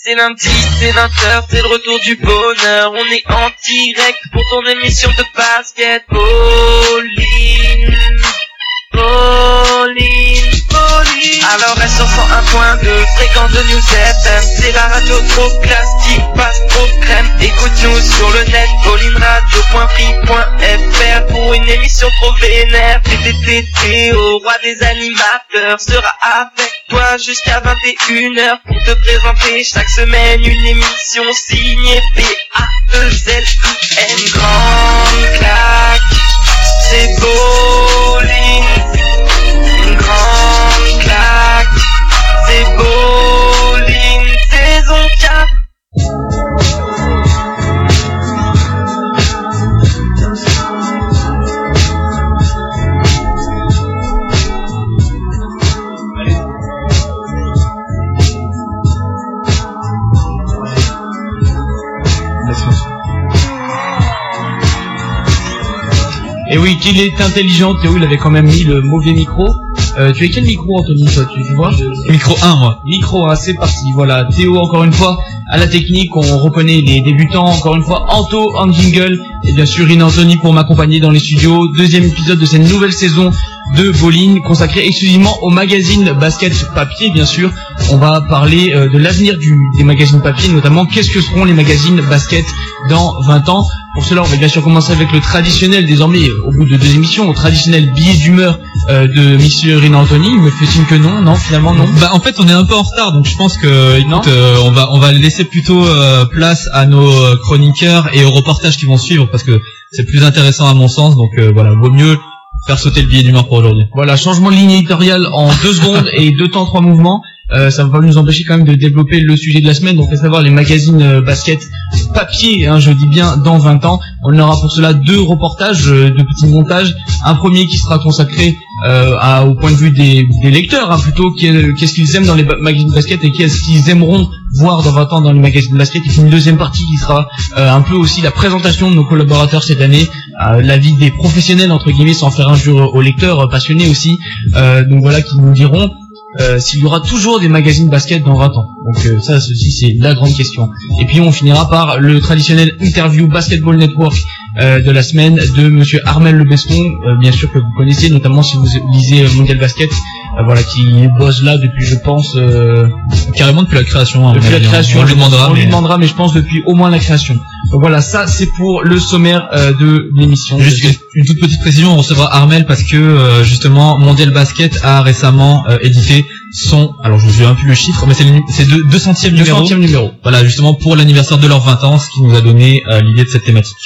C'est lundi, c'est 20h, c'est le retour du bonheur. On est en direct pour ton émission de basket. Pauline, Pauline. Alors reste sur 101.2, fréquence de News FM. C'est la radio trop classe qui passe trop crème. Écoute-nous sur le net, paulineradio.free.fr pour une émission trop vénère. TTT, au roi des animateurs, sera avec toi jusqu'à 21h pour te présenter chaque semaine une émission signée P-A-E-Z-I-N. Grande claque, c'est Pauline. Et oui, qu'il est intelligent, Théo, il avait quand même mis le mauvais micro. Euh, tu as quel micro, Anthony, toi, tu, tu vois Micro 1, moi. Micro 1, c'est parti. Voilà, Théo, encore une fois, à la technique, on reconnaît les débutants. Encore une fois, Anto en jingle. Et bien sûr, Rin Anthony pour m'accompagner dans les studios. Deuxième épisode de cette nouvelle saison de Bowling, consacrée exclusivement au magazine basket papier, bien sûr. On va parler euh, de l'avenir des magazines papier, notamment qu'est-ce que seront les magazines basket dans 20 ans. Pour cela, on va bien sûr commencer avec le traditionnel, désormais, au bout de deux émissions, au traditionnel billet d'humeur euh, de Monsieur Rina Anthony. Il me fait signe que non, non, finalement non. Bah en fait on est un peu en retard donc je pense que Non. écoute, euh, on va on va laisser plutôt euh, place à nos euh, chroniqueurs et aux reportages qui vont suivre parce que c'est plus intéressant à mon sens donc euh, voilà vaut mieux faire sauter le billet d'humeur pour aujourd'hui. Voilà, changement de ligne éditoriale en deux secondes et deux temps, trois mouvements. Euh, ça va pas nous empêcher quand même de développer le sujet de la semaine, donc à savoir les magazines euh, basket papier, hein, je dis bien dans 20 ans. On aura pour cela deux reportages, euh, deux petits montages. Un premier qui sera consacré euh, à- au point de vue des, des lecteurs, hein, plutôt qu'est- qu'est-ce qu'ils aiment dans les magazines basket et qu'est-ce qu'ils aimeront voir dans 20 ans dans les magazines basket. Et puis une deuxième partie qui sera euh, un peu aussi la présentation de nos collaborateurs cette année, euh, l'avis des professionnels entre guillemets, sans faire injure aux lecteurs passionnés aussi. Donc voilà, qui nous diront euh, s'il y aura toujours des magazines basket dans 20 ans. Donc euh, ça, ceci c'est la grande question. Et puis on finira par le traditionnel interview Basketball Network euh, de la semaine de Monsieur Armel Lebeston, euh, bien sûr que vous connaissez, notamment si vous lisez euh, Mondial Basket, euh, voilà, qui bosse là depuis, je pense, euh, Carrément depuis la création. hein, depuis on la création. On lui je pense. demandera. On lui demandera, mais je pense depuis au moins la création. Donc voilà, ça c'est pour le sommaire euh, de l'émission. Juste une, toute petite précision, on recevra Armel parce que euh, justement Mondial Basket a récemment euh, édité son, alors je ne souviens plus le chiffre, mais c'est le nu- c'est deux, 200e le numéro. numéro. Voilà, justement pour l'anniversaire de leurs 20 ans, ce qui nous a donné euh, l'idée de cette thématique.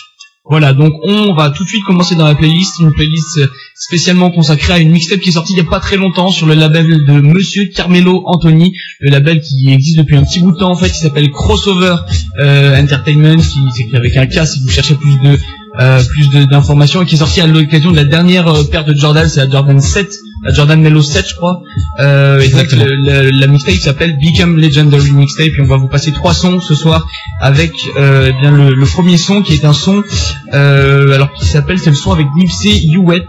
Voilà, donc on va tout de suite commencer dans la playlist, une playlist spécialement consacrée à une mixtape qui est sortie il y a pas très longtemps sur le label de Monsieur Carmelo Anthony, le label qui existe depuis un petit bout de temps en fait, qui s'appelle Crossover euh, Entertainment, qui s'écrit avec un K si vous cherchez plus de euh, plus de- d'informations et qui est sorti à l'occasion de la dernière euh, paire de Jordan, c'est la Jordan 7, la Jordan Melo 7 je crois. Euh, et donc le- le- la mixtape s'appelle Become Legendary Mixtape et on va vous passer trois sons ce soir avec euh, eh bien le, le premier son qui est un son euh, alors qui s'appelle c'est le son avec Nipsey Hussle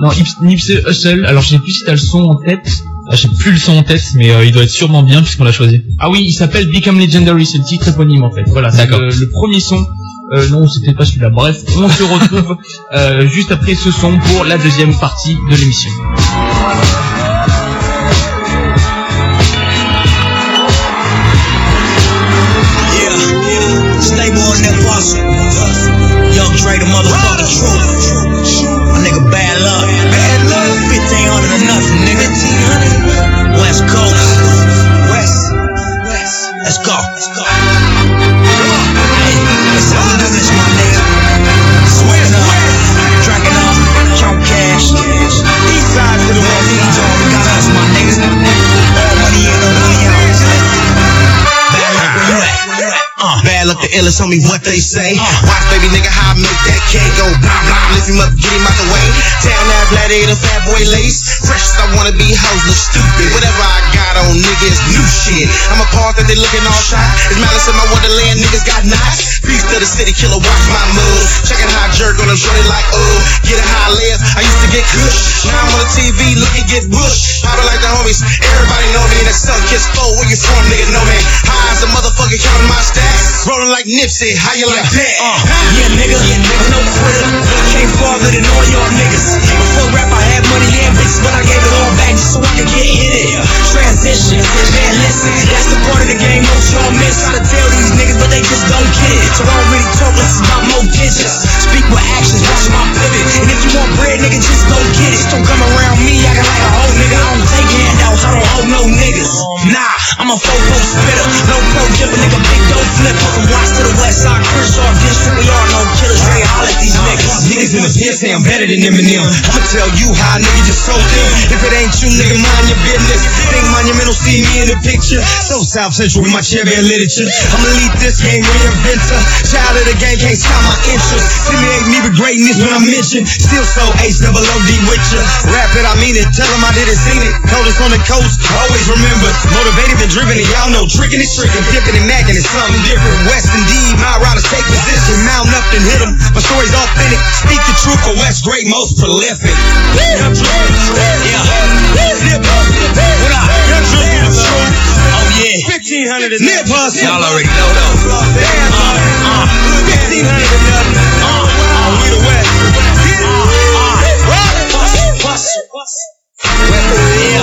non Ips- Nipsey Hussle. Alors je sais plus si t'as le son en tête. Ah, J'ai plus le son en tête, mais euh, il doit être sûrement bien puisqu'on l'a choisi. ah oui il s'appelle Become Legendary c'est le titre éponyme en fait. Voilà c'est le, le premier son euh, non c'était pas celui-là bref on se retrouve euh, juste après ce son pour la deuxième partie de l'émission Yeah, stable on that hustle. Young Dre, the motherfucking truth. My nigga, bad luck. Bad luck. 1500 or nothing, nigga. West Coast. West. West. Let's go. Let's go. Son of my. Bad luck, the illest, homie, what they say. Watch, baby, nigga, how I make that cake go. Blah, blah, lift him up, get him out the way. Town that gladiator, fat boy lace. Fresh I wanna be, hoes look stupid. Whatever I got on, nigga, is new shit. I'm a part that they looking all shy. It's malice in my wonderland, niggas got knives. Beast of the city, killer, watch my moves. Checking how I jerk on them, shorty like, oh. Get a high live, I used to get kush. Now I'm on the TV, looking get bush. Popping like the homies, everybody know me. That sun kiss foe, where you from, nigga, know me. High as a motherfucker. Rolling like Nipsey. How you like that? Uh, yeah, nigga, I'm no quitter. Came farther than all y'all niggas. Before rap, I had money and bitches, but I gave it all back just so I could get in it. Transition, man, listen, that's the part of the game most y'all miss. Try to tell these niggas, but they just don't get it. So I don't really talk less about more digits. Speak with actions, watch my pivot. And if you want bread, nigga, just go get it. Just Don't come around I'm a fofo spitter. No pro jumper, nigga, big dope flipper. From Watts to the west side, Crenshaw district, we all know killers. Ray holler at these uh, niggas. Niggas in the pit say I'm better than Eminem. I'ma tell you how nigga just told them. If it ain't you, nigga, mind your business. Think monumental, see me in the picture. So South Central with my Chevy and literature. I'ma lead this game, reinventor. Child of the game, can't stop my interest. Simulate me with greatness when I mention. Still so H double O D with ya. Rap it, I mean it. Tell them I didn't seen it. Coldest on the coast, always remember. Motivated and driven, and y'all know tricking is tricking. Dipping and macking is something different. West indeed, my riders take position. Mount up and hit them. My story's authentic. Speak the truth for West great, most prolific. Yeah. What up? Oh yeah. 1500 Nip hustle. Y'all already know though. Damn, uh, 1500 and nothing. Uh, uh, we the West. Yeah,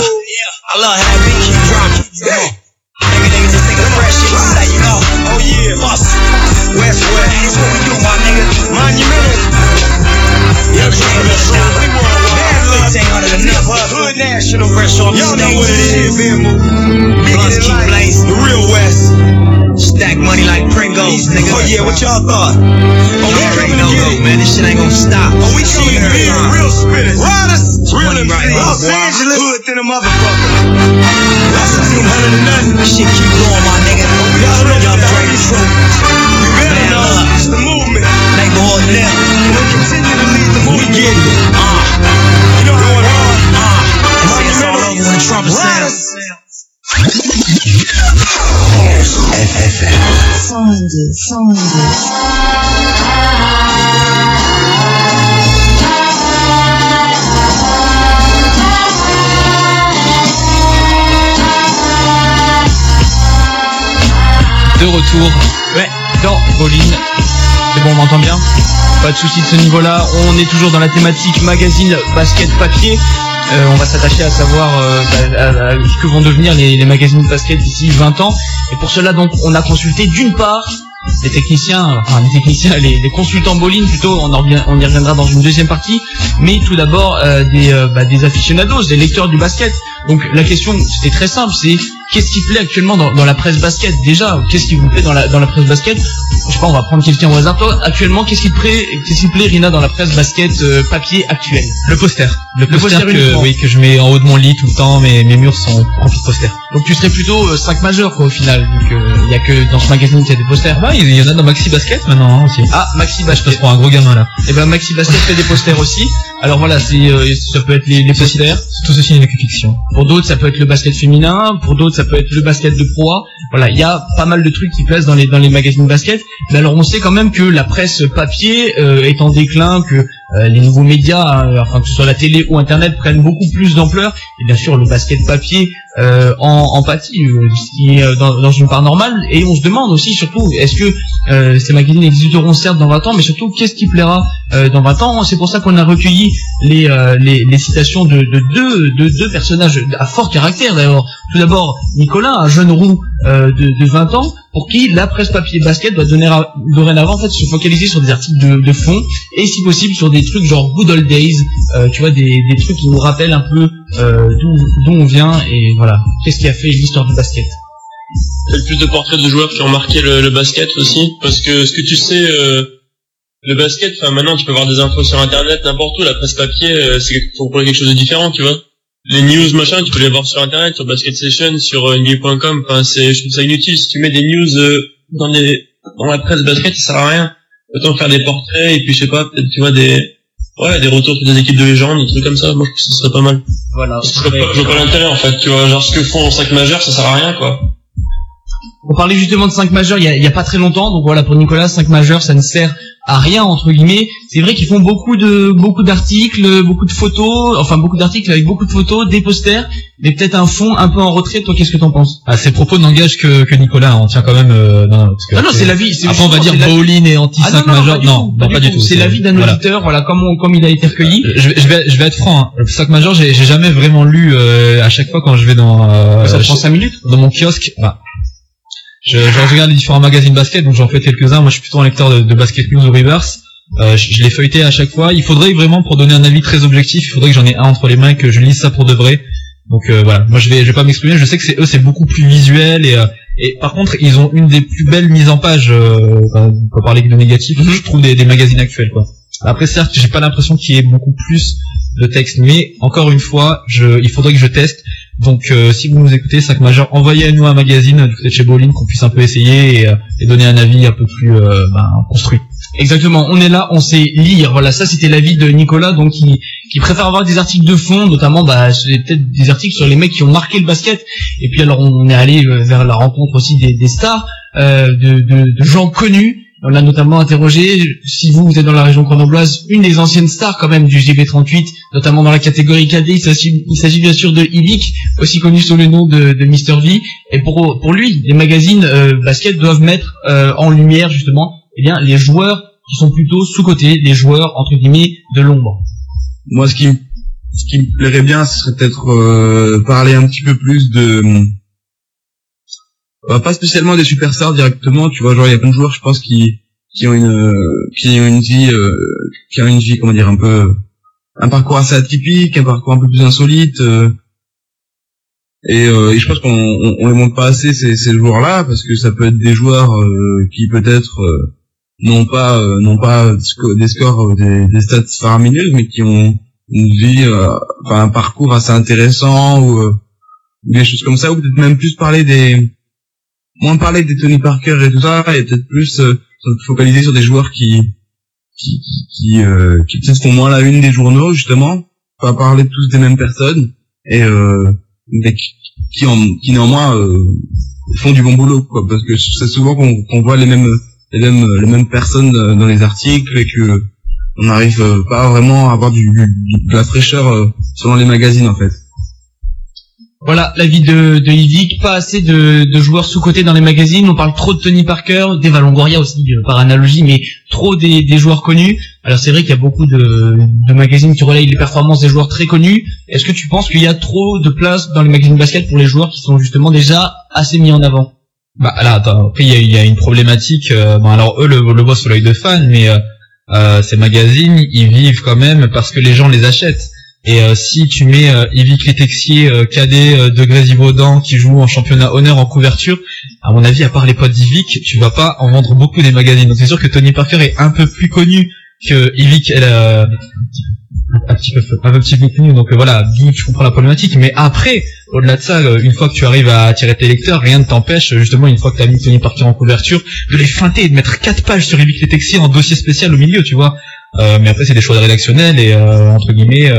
I love how that beat keep dropping. Nigga, nigga, just think of fresh shit. Say, you know, Oh yeah. bust. West, West. That's what we do, my nigga. Monumental. Yeah, looking down. We worldwide. 1500 enough. Hood national. Fresh off the Y'all know what it stage. is, Move. Blunts keep blazing. The real. Stack money like Pringles, oh, nigga. Oh yeah, what y'all thought? Oh, we already know though, man. This shit ain't gonna stop. Oh, we see you real spitters. Riders, real MCs. Los Angeles, hood than a motherfucker. That's a team hundred and nothing. This shit keep going, my nigga. We all know y'all Dre True. You better know. It's the movement. Neighborhood now. We continue to lead the movement. We get it. Uh, you know how it uh, uh, is. Uh, it's all over when Trump is de retour ouais, dans Pauline. C'est bon, on m'entend bien? Pas de soucis de ce niveau-là, on est toujours dans la thématique magazine basket papier. Euh, on va s'attacher à savoir euh, ce que vont devenir les, les magazines de basket d'ici 20 ans. Et pour cela, donc, on a consulté d'une part les techniciens, enfin les techniciens, les, les consultants bowling plutôt. On, en revient- on y reviendra dans une deuxième partie. Mais tout d'abord, euh, des, euh, bah, des aficionados, des lecteurs du basket. Donc la question, c'était très simple, c'est qu'est-ce qui plaît actuellement dans, dans la presse basket déjà? Qu'est-ce qui vous plaît dans la, dans la presse basket? Je sais pas, on va prendre quelqu'un au hasard. Toi, actuellement, qu'est-ce qui te plaît, qu'est-ce qui te plaît, Rina, dans la presse basket euh, papier actuelle Le poster. Le Le poster, que, oui, que je mets en haut de mon lit tout le temps, mais mes murs sont remplis de posters. Donc tu serais plutôt 5 majeurs quoi au final, vu qu'il y a que dans ce magazine qu'il y a des posters. Bah, il y en a dans Maxi Basket maintenant hein, aussi. Ah, Maxi Je passe Basket. pour un gros gamin là. Et ben Maxi Basket fait des posters aussi. Alors voilà, c'est euh, ça peut être les, les posters. Tout ceci n'est que fiction. Pour d'autres, ça peut être le basket féminin. Pour d'autres, ça peut être le basket de pro A. Voilà, il y a pas mal de trucs qui plaisent dans les dans les magazines basket. Mais alors, on sait quand même que la presse papier euh, est en déclin, que les nouveaux médias, euh, enfin que ce soit la télé ou Internet, prennent beaucoup plus d'ampleur. Et bien sûr, le basket papier euh, en, en pâtit, euh, ce qui est euh, dans, une part normale. Et on se demande aussi, surtout, est-ce que euh, ces magazines existeront certes dans 20 ans, mais surtout, qu'est-ce qui plaira euh, dans 20 ans? C'est pour ça qu'on a recueilli les, euh, les, les citations de, de deux de deux personnages à fort caractère d'ailleurs. Tout d'abord, Nicolas, un jeune roux euh, de, de 20 ans, pour qui la presse papier basket doit donner à- dorénavant en fait se focaliser sur des articles de, de fond et si possible sur des trucs genre Good Old Days, euh, tu vois des, des trucs qui nous rappellent un peu euh, d'où on vient et voilà qu'est-ce qui a fait l'histoire du basket? Peut-être plus de portraits de joueurs qui ont marqué le, le basket aussi, parce que ce que tu sais, euh, le basket, enfin maintenant tu peux voir des infos sur internet, n'importe où, la presse papier, euh, c'est pour quelque chose de différent, tu vois. Les news machin, tu peux les voir sur internet, sur Basket Session, sur euh, NBA.com, enfin c'est, je trouve ça inutile. Si tu mets des news euh, dans des, dans la presse basket, ça sert à rien. Autant faire des portraits et puis je sais pas, peut-être tu vois des, ouais, des retours sur des équipes de légende, des trucs comme ça. Moi je trouve que ce serait pas mal. Voilà. Je vois pas, je vois pas l'intérêt en fait, tu vois. Genre ce que font en 5 majeurs, ça sert à rien quoi. On parlait justement de 5 majeurs il y a, il y a pas très longtemps, donc voilà pour Nicolas 5 majeurs ça ne sert à rien entre guillemets. C'est vrai qu'ils font beaucoup de beaucoup d'articles, beaucoup de photos, enfin beaucoup d'articles avec beaucoup de photos, des posters, mais peut-être un fond un peu en retrait. Toi, qu'est-ce que t'en penses? À ces propos n'engagent que, que Nicolas, on tient quand même. Euh, non, non, parce que Ah non, c'est la vie. c'est Après, on va dire Bowling et anti Ah 5 non, non, majeur. pas du Non, tout, non, pas du tout. C'est l'avis d'un auditeur, voilà, comme on- comme il a été recueilli. Euh, Je vais, je vais, je vais être franc. Hein. Le 5 majeur, j'ai jamais vraiment lu euh, à chaque fois quand je vais dans euh, ça prend je- 5 minutes. dans mon kiosque. Bah, je, je regarde les différents magazines basket, donc j'en fais quelques-uns. Moi, je suis plutôt un lecteur de, de Basket News ou Reverse. Euh, je, je les feuilletais à chaque fois. Il faudrait vraiment, pour donner un avis très objectif, il faudrait que j'en ai un entre les mains et que je lise ça pour de vrai. Donc euh, voilà, moi je vais, je vais pas m'exprimer. Je sais que c'est eux, c'est beaucoup plus visuel et, euh, et par contre, ils ont une des plus belles mises en page. Euh, enfin, on peut parler que de négatif. Je trouve des, des magazines actuels quoi. Après, certes, j'ai pas l'impression qu'il y ait beaucoup plus de texte, mais encore une fois, je, il faudrait que je teste. Donc, euh, si vous nous écoutez, 5 majeur, envoyez-nous un magazine du côté chez Bowling qu'on puisse un peu essayer et, euh, donner un avis un peu plus euh, ben, construit. Exactement, on est là, on sait lire. Voilà, ça c'était l'avis de Nicolas, donc qui, préfère avoir des articles de fond, notamment bah, peut-être des articles sur les mecs qui ont marqué le basket. Et puis alors on est allé vers la rencontre aussi des, des stars, de gens connus. On a notamment interrogé, si vous, vous êtes dans la région grenobloise, une des anciennes stars quand même du GB38, notamment dans la catégorie KD. Il s'agit, bien sûr de Ivic, aussi connu sous le nom de, de Mr V. Et pour, pour lui, les magazines euh, basket doivent mettre euh, en lumière justement eh bien, les joueurs qui sont plutôt sous-cotés, les joueurs entre guillemets de l'ombre. Moi, ce qui, ce qui me plairait bien, ce serait peut-être euh, parler un petit peu plus de, bah, pas spécialement des superstars directement. Tu vois, genre il y a plein de joueurs, je pense, qui qui ont une euh, qui ont une vie, euh, qui ont une vie, comment dire, un peu un parcours assez atypique, un parcours un peu plus insolite. euh, et, euh, et je pense qu'on on, on les montre pas assez ces, ces joueurs-là parce que ça peut être des joueurs euh, qui peut-être euh, n'ont pas euh, n'ont pas des sco- des scores, euh, des, des stats faramineuses, mais qui ont une vie, euh, enfin un parcours assez intéressant ou euh, des choses comme ça, ou peut-être même plus parler des moins parler des Tony Parker et tout ça, et peut-être plus euh, se focaliser sur des joueurs qui qui qui, qui, euh, qui peut-être font moins la une des journaux justement, pas parler tous des mêmes personnes et euh, mais qui, qui, en, qui néanmoins euh, font du bon boulot quoi, parce que c'est souvent qu'on voit les mêmes les mêmes les mêmes personnes dans les articles et que on n'arrive pas vraiment à avoir du, du- de la fraîcheur euh, selon les magazines en fait. Voilà l'avis de, de Yvick, pas assez de, de joueurs sous-cotés dans les magazines, on parle trop de Tony Parker, d'Eva Longoria aussi par analogie, mais trop des, joueurs connus. Alors c'est vrai qu'il y a beaucoup de, de magazines qui relayent les performances des joueurs très connus. Est-ce que tu penses qu'il y a trop de place dans les magazines basket pour les joueurs qui sont justement déjà assez mis en avant? Bah là, attends, après il y a, il y a une problématique. euh, alors eux le, le voient sous l'œil de fan, mais euh, euh, ces magazines, ils vivent quand même parce que les gens les achètent. Et euh, si tu mets euh, Yvick Letexier, euh, cadet euh, de Grésivaudan qui joue en championnat honneur en couverture, à mon avis, à part les potes d'Yvick, tu vas pas en vendre beaucoup des magazines. Donc c'est sûr que Tony Parker est un peu plus connu que Yvick. Elle, euh, un petit peu, un petit peu plus. Donc euh, voilà, d'où je comprends la problématique. Mais après, au-delà de ça, une fois que tu arrives à attirer tes lecteurs, rien ne t'empêche, justement, une fois que tu as mis Tony Parker en couverture, de les feinter et de mettre quatre pages sur Evic Letexi en dossier spécial au milieu, tu vois. Mais après, c'est des choix rédactionnels et, entre guillemets,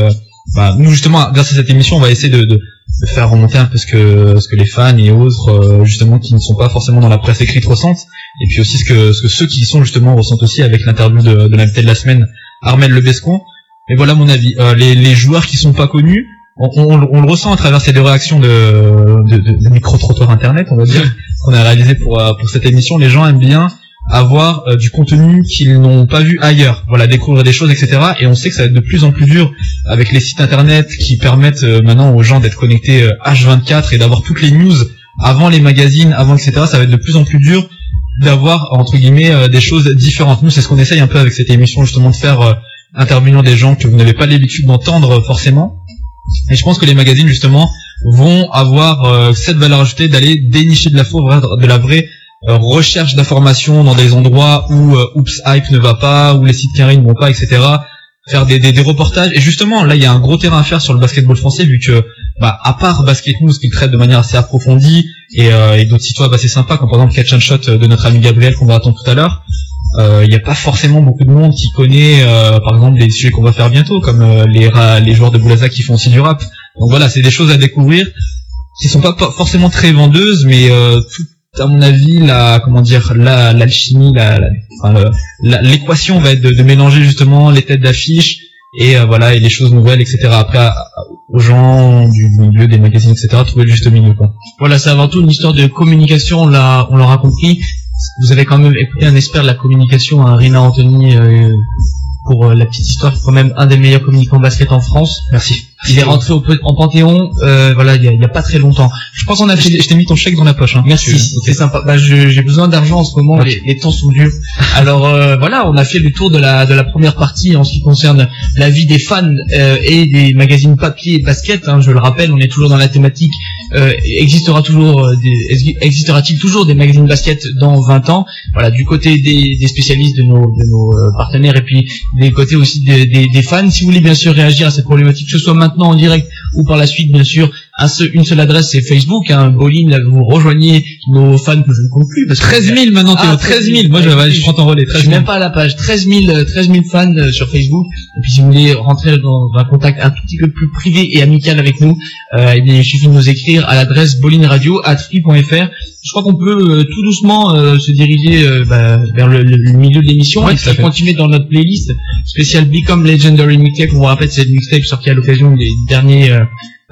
bah, nous, justement, grâce à cette émission, on va essayer de, de, de faire remonter un peu ce que, ce que les fans et autres, euh, justement, qui ne sont pas forcément dans la presse écrite ressentent. Et puis aussi ce que, ce que ceux qui y sont, justement, ressentent aussi avec l'interview de, de l'invité de la semaine, Armel Lebescon. Mais voilà mon avis. Euh, les, les joueurs qui sont pas connus, on, on- on le ressent à travers ces deux réactions de, de, de, de micro-trottoir internet, on va dire, qu'on a réalisé pour, euh, pour cette émission. Les gens aiment bien avoir euh, du contenu qu'ils n'ont pas vu ailleurs. Voilà, découvrir des choses, etc. Et on sait que ça va être de plus en plus dur avec les sites internet qui permettent euh, maintenant aux gens d'être connectés euh, H24 et d'avoir toutes les news avant les magazines, avant etc. Ça va être de plus en plus dur d'avoir entre guillemets euh, des choses différentes. Nous, c'est ce qu'on essaye un peu avec cette émission justement de faire euh, intervenir des gens que vous n'avez pas l'habitude d'entendre euh, forcément. Et je pense que les magazines justement vont avoir cette valeur ajoutée d'aller dénicher de la, faux- de la vraie recherche d'informations dans des endroits où euh, Oops Hype ne va pas, où les sites carrés ne vont pas, etc. Faire des, des, des reportages. Et justement, là, il y a un gros terrain à faire sur le basketball français, vu que, bah, à part Basket News qui le traite de manière assez approfondie, et, euh, et d'autres sites web assez sympas, comme par exemple Catch and Shot de notre ami Gabriel qu'on va attendre tout à l'heure, euh, il n'y a pas forcément beaucoup de monde qui connaît, euh, par exemple, les sujets qu'on va faire bientôt, comme euh, les, les joueurs de Boulaza qui font aussi du rap. Donc voilà, c'est des choses à découvrir qui sont pas, forcément très vendeuses, mais euh, à mon avis, la comment dire, la l'alchimie, la, la- enfin, l'équation va être de, de mélanger justement les têtes d'affiche et euh, voilà et les choses nouvelles, etc. Après, aux gens du milieu des magazines, etc. Trouver le juste milieu, quoi. Voilà, c'est avant tout une histoire de communication, on l'a, on l'aura compris. Vous avez quand même écouté un expert de la communication, un Rina Anthony, euh, pour euh, la petite histoire, est quand même un des meilleurs communicants basket en France. Merci. Il est rentré au, en Panthéon, euh, voilà, il y, a, il y a pas très longtemps. Je crois qu'on a Je fait t'ai je t'ai mis ton chèque dans la poche. Hein. Merci, c'est sympa. Bah, je- j'ai besoin d'argent en ce moment, les, les temps sont durs. Alors euh, voilà, on a fait le tour de la de la première partie en ce qui concerne la vie des fans euh, et des magazines papier et basket. hein. je le rappelle, on est toujours dans la thématique. Euh, existera toujours euh, des, exi- existera-t-il toujours des magazines basket dans 20 ans? Voilà, du côté des, spécialistes de nos euh, partenaires et puis des côtés aussi des, des, des fans. Si vous voulez bien sûr réagir à cette problématique, que ce soit maintenant en direct ou par la suite, bien sûr, un seul- une seule adresse, c'est Facebook. Hein, Bolin, là, vous rejoignez nos fans que je ne compte plus. Parce que 13 000 maintenant, Théo. Ah, 13 000. Moi, je, je je- prends ton relais. je 13 suis 000. même pas à la page. 13 000, euh, 13 000 fans euh, sur Facebook. Et puis si vous voulez rentrer dans un contact un tout petit peu plus privé et amical avec nous, euh, eh bien, il suffit de nous écrire à l'adresse bolinradio@free.fr. Je crois qu'on peut euh, tout doucement euh, se diriger euh, bah, vers le, le- milieu de l'émission Ouais, et puis continuer dans notre playlist spéciale Become Legendary Mixtape. On vous rappelle, c'est une mixtape sortie à l'occasion des derniers, euh,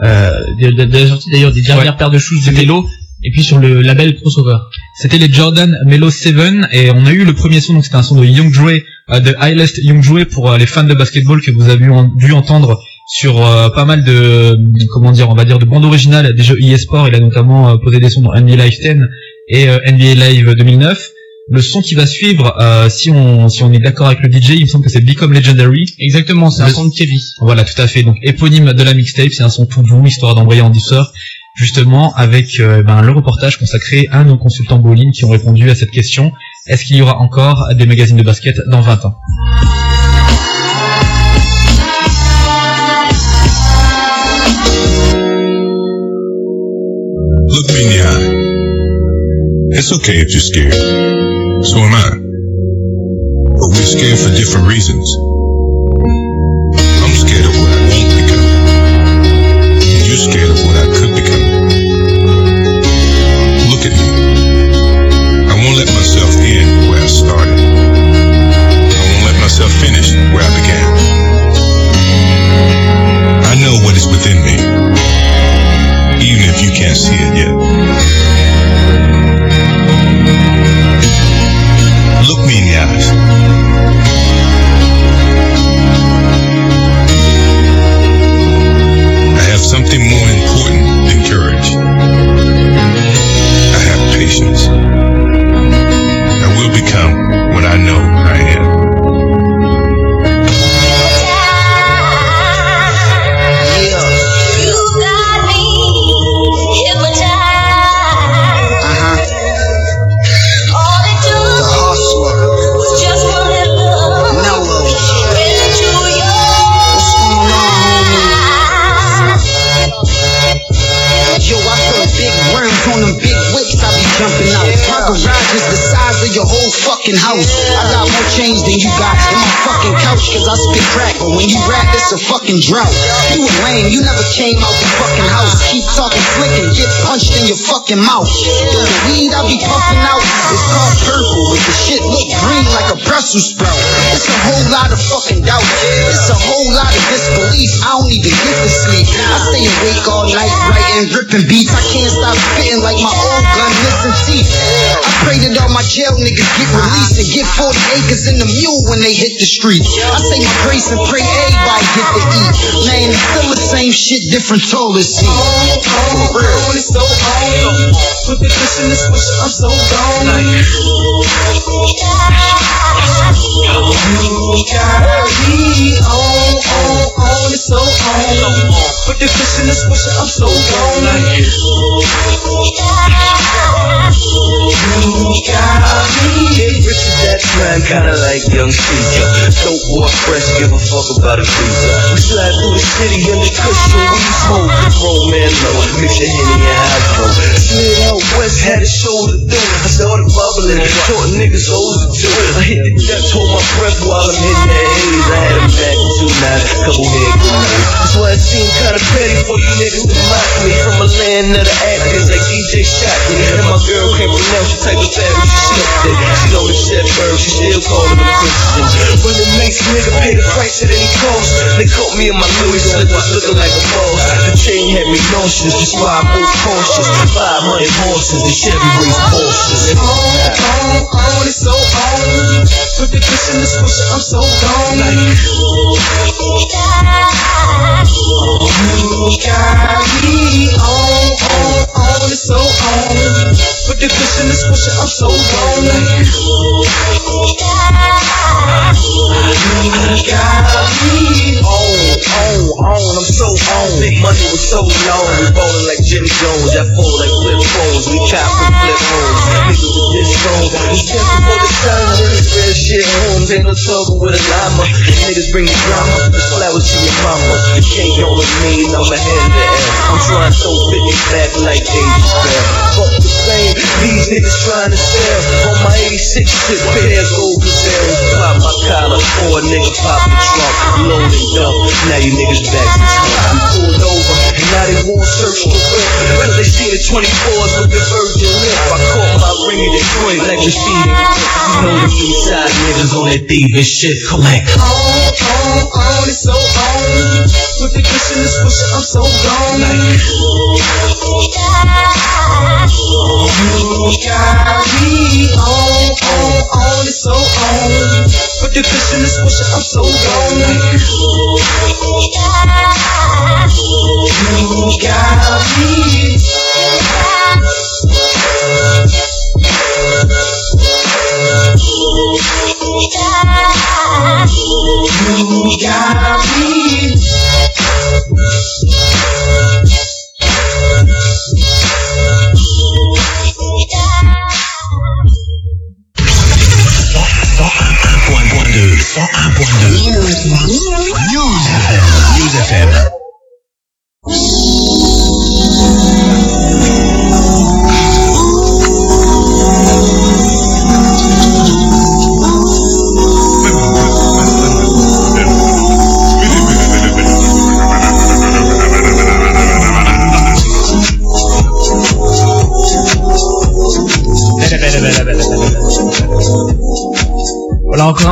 de, de- de la sortie d'ailleurs des dernières paires de shoes de Melo. Et puis sur le label Crossover. C'était les Jordan Melo 7 et on a eu le premier son donc c'était un son de Young Joey euh, de Highest Young Joey pour euh, les fans de basketball que vous avez en- dû entendre sur euh, pas mal de euh, comment dire on va dire de bandes originales des jeux eSport il a notamment euh, posé des sons dans NBA Live 10 et euh, NBA Live 2009 le son qui va suivre euh, si on si on est d'accord avec le DJ il me semble que c'est Become Legendary Exactement, c'est un son de Kevin. voilà, tout à fait. Donc éponyme de la mixtape, c'est un son tout doux, histoire d'envoyer en douceur, justement avec euh, ben, le reportage consacré à nos consultants bowling qui ont répondu à cette question. Est-ce qu'il y aura encore des magazines de basket dans 20 ans? Look me in the eye. It's okay if you're scared. So am I. But we're scared for different reasons. Cause I spit crack, when you rap, it's a fucking drought. You a lame, you never came out the fucking house. Keep talking slick and get punched in your fucking mouth. The weed I be puffing out is called purple, but the shit look green like a Brussels sprout. It's a whole lot of fucking doubt. It's a whole lot of disbelief. I don't even get to sleep. I stay awake all night, writing, ripping beats. I can't stop spitting like my old gun missing teeth. I pray that all my jail niggas get released and get 40 acres in the mule when they hit the streets. I say my grace and pray everybody get to eat. Man, it's still the same shit, different toilet seat. For real. It's so on. Put the fish in the switch, I'm so gone. Like, you gotta be on, on, on. It's so on. Put the fish in the switch, I'm so gone. Like, you gotta be. Get rich is that time, kinda like young Caesar. Dope boy fresh, give a fuck about a freezer. We slide through the city in the cushion, we smoke, roll man low, mix your henny and hydro. Slid out west, had a shoulder thing. I started bubbling short niggas older it. I hit the depths, hold my breath while I'm hitting that haze. I had a back two nine, couple head grenades. That's why it seemed kinda petty for you niggas to mock me from a land of the actors like DJ shot me. And my girl can't pronounce the type of fabulous she slipped in. She know the shit bird, she still calling them Christians. Nigga pay the price cost. They caught me in my Louis slippers looking like a boss. The chain had me nauseous, just why I move cautious. 500 horses and Chevy race Porsches. On, on, on, it's so on. Put the bitch in this pussy, I'm so gone. Like, you got me on, on, on, it's so on. Put the bitch in this pussy, I'm so gone. Like, you got me on, on, on, I'm so on. Money was so long, we ballin' like Jimmy Jones. I fall like flip phones, we chop and flip homes. Niggas with this strong, we simple for the time. This real shit homes, ain't no trouble with a llama. Niggas bring the drama, the flowers to your mama. You can't go with me, I'm a head to air. I'm trying to throw 50 back like Dave Chappelle. Fuck the fame, these niggas trying to sell. On my 86 shit, pair gold gazelles. Pop my collar, or a nigga pop the trunk. Loaded up, now you niggas back to town. We pulled over, and now they won't search the whip. Cause they seen the 24s with the virgin lip. I caught my ring in Detroit like Rashid. You know the east side niggas on that thievish shit. Collect. on, on, on, it's so on. Put the bitch in this pussy, I'm so gone. Like, you got me on, on, on, it's so on. Put the bitch in this pussy, I'm so gone. Like, you got me. You got me.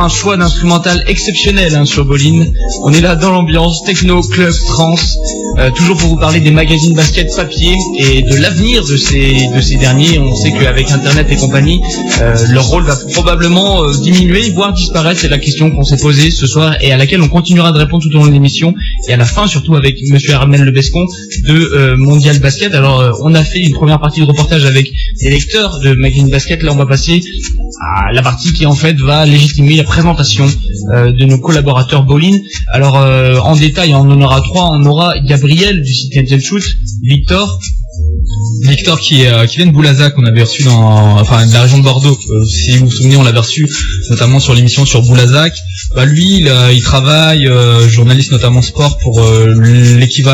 Un choix d'instrumental exceptionnel hein, sur Bolin. On est là dans l'ambiance techno, club, trance, euh, toujours pour vous parler des magazines basket papier et de l'avenir de ces de ces derniers. On sait qu'avec Internet et compagnie, euh, leur rôle va probablement euh, diminuer, voire disparaître. C'est la question qu'on s'est posée ce soir et à laquelle on continuera de répondre tout au long de l'émission et à la fin surtout avec Monsieur Armel Lebescon de Mondial Basket. Alors on a fait une première partie de reportage avec des lecteurs de magazines basket. Là on va passer à la partie qui en fait va légitimer la présentation euh, de nos collaborateurs Bolin. Alors euh, en détail, on en aura trois. On aura Gabriel du site Shoot, Victor, Victor qui, euh, qui vient de Boulazac, qu'on avait reçu dans, enfin, de la région de Bordeaux. Euh, si vous vous souvenez, on l'avait reçu notamment sur l'émission sur Boulazac. Bah, lui, il, euh, il travaille, euh, journaliste notamment sport pour euh,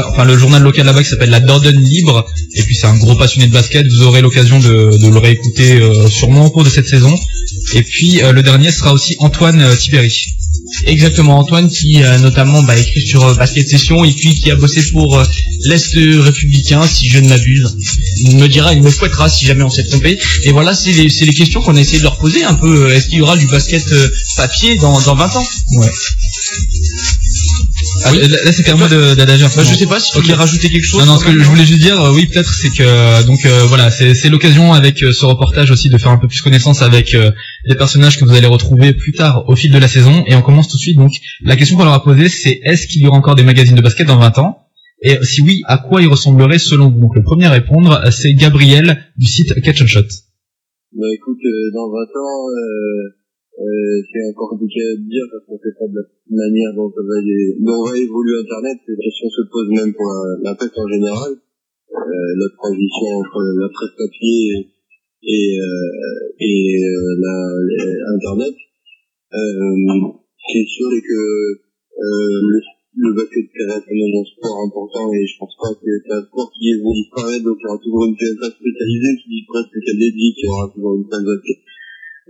enfin le journal local là-bas qui s'appelle la Dordogne Libre. Et puis c'est un gros passionné de basket. Vous aurez l'occasion de, de le réécouter euh, sûrement au cours de cette saison. Et puis le dernier sera aussi Antoine Tibéry. Exactement, Antoine qui a notamment bah, écrit sur euh, Basket Session et puis qui a bossé pour euh, l'Est républicain, si je ne m'abuse. Il me dira, il me fouettera si jamais on s'est trompé. Et voilà, c'est les, les questions qu'on a essayé de leur poser un peu. euh, Est-ce qu'il y aura du basket euh, papier dans, dans 20 ans? Ouais. Ah, là, là, moi de- d'adagir. Bah, Je sais pas si tu Ok. voulais rajouter quelque chose. Non, non, ce que je voulais juste dire, euh, oui, peut-être, c'est que euh, donc euh, voilà, c'est c'est l'occasion avec euh, ce reportage aussi de faire un peu plus connaissance avec euh, des personnages que vous allez retrouver plus tard au fil de la saison. Et on commence tout de suite. Donc, la question qu'on leur a posée, c'est est-ce qu'il y aura encore des magazines de basket dans 20 ans? Et si oui, à quoi ils ressembleraient selon vous? Donc, le premier à répondre, euh, c'est Gabriel du site Catch and Shot. Bah écoute, euh, dans 20 ans, euh, euh, c'est encore compliqué à dire parce qu'on sait pas de la manière dont, ça va, dont va évoluer Internet. Cette question se pose même pour la, presse en général. Euh, la transition entre la presse papier et, euh, et euh, la, les- Internet. Euh, c'est sûr que euh, le, le basket reste même un sport important et je pense pas que c'est un sport qui va disparaître donc il y aura toujours une PSA spécialisée qui disparaît spécialisée dit qu'il y aura toujours une salle basket.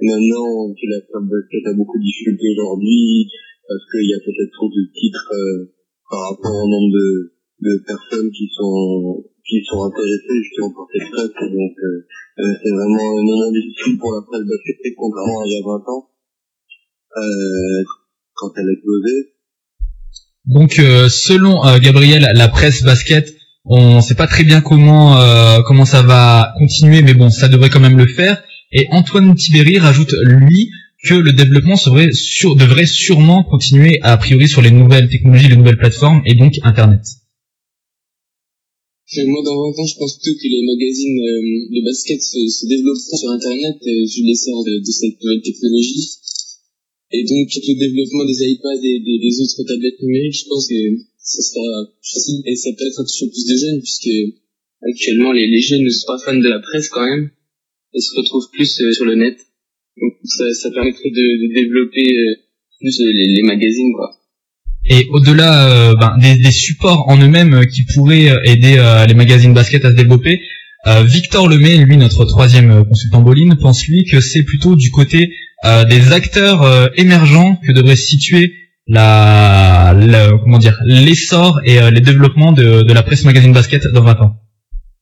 Maintenant, que la basket a beaucoup de difficultés aujourd'hui, parce qu'il y a peut-être trop de titres euh, par rapport au nombre de, de personnes qui sont qui sont intéressées justement par cette presse. Donc euh, euh, c'est vraiment un moment difficile pour la presse basket, contrairement à il y a 20 ans, euh, quand elle a explosé. Donc euh, selon euh, Gabriel, la presse basket, on sait pas très bien comment comment ça va continuer, mais bon, ça devrait quand même le faire. Et Antoine Tibéry rajoute lui que le développement devrait sûrement continuer a priori sur les nouvelles technologies, les nouvelles plateformes et donc Internet. Moi, dans 20 ans, je pense plutôt que les magazines euh, de basket se, développeront sur Internet euh, vu l'essor de, cette nouvelle technologie. Et donc, le développement des iPads et des, autres tablettes numériques, je pense que ça sera facile et ça peut être toujours plus de jeunes puisque actuellement les jeunes ne sont pas fans de la presse quand même se retrouvent plus euh, sur le net. Donc ça, permettrait de, développer euh, plus euh, les, magazines quoi. Et au-delà ben, des, supports en eux-mêmes qui pourraient aider les magazines basket à se développer, Victor Lemay, lui notre troisième consultant Boline, pense lui que c'est plutôt du côté des acteurs émergents que devrait se situer la, comment dire l'essor et les développements de, de la presse magazine basket dans 20 ans.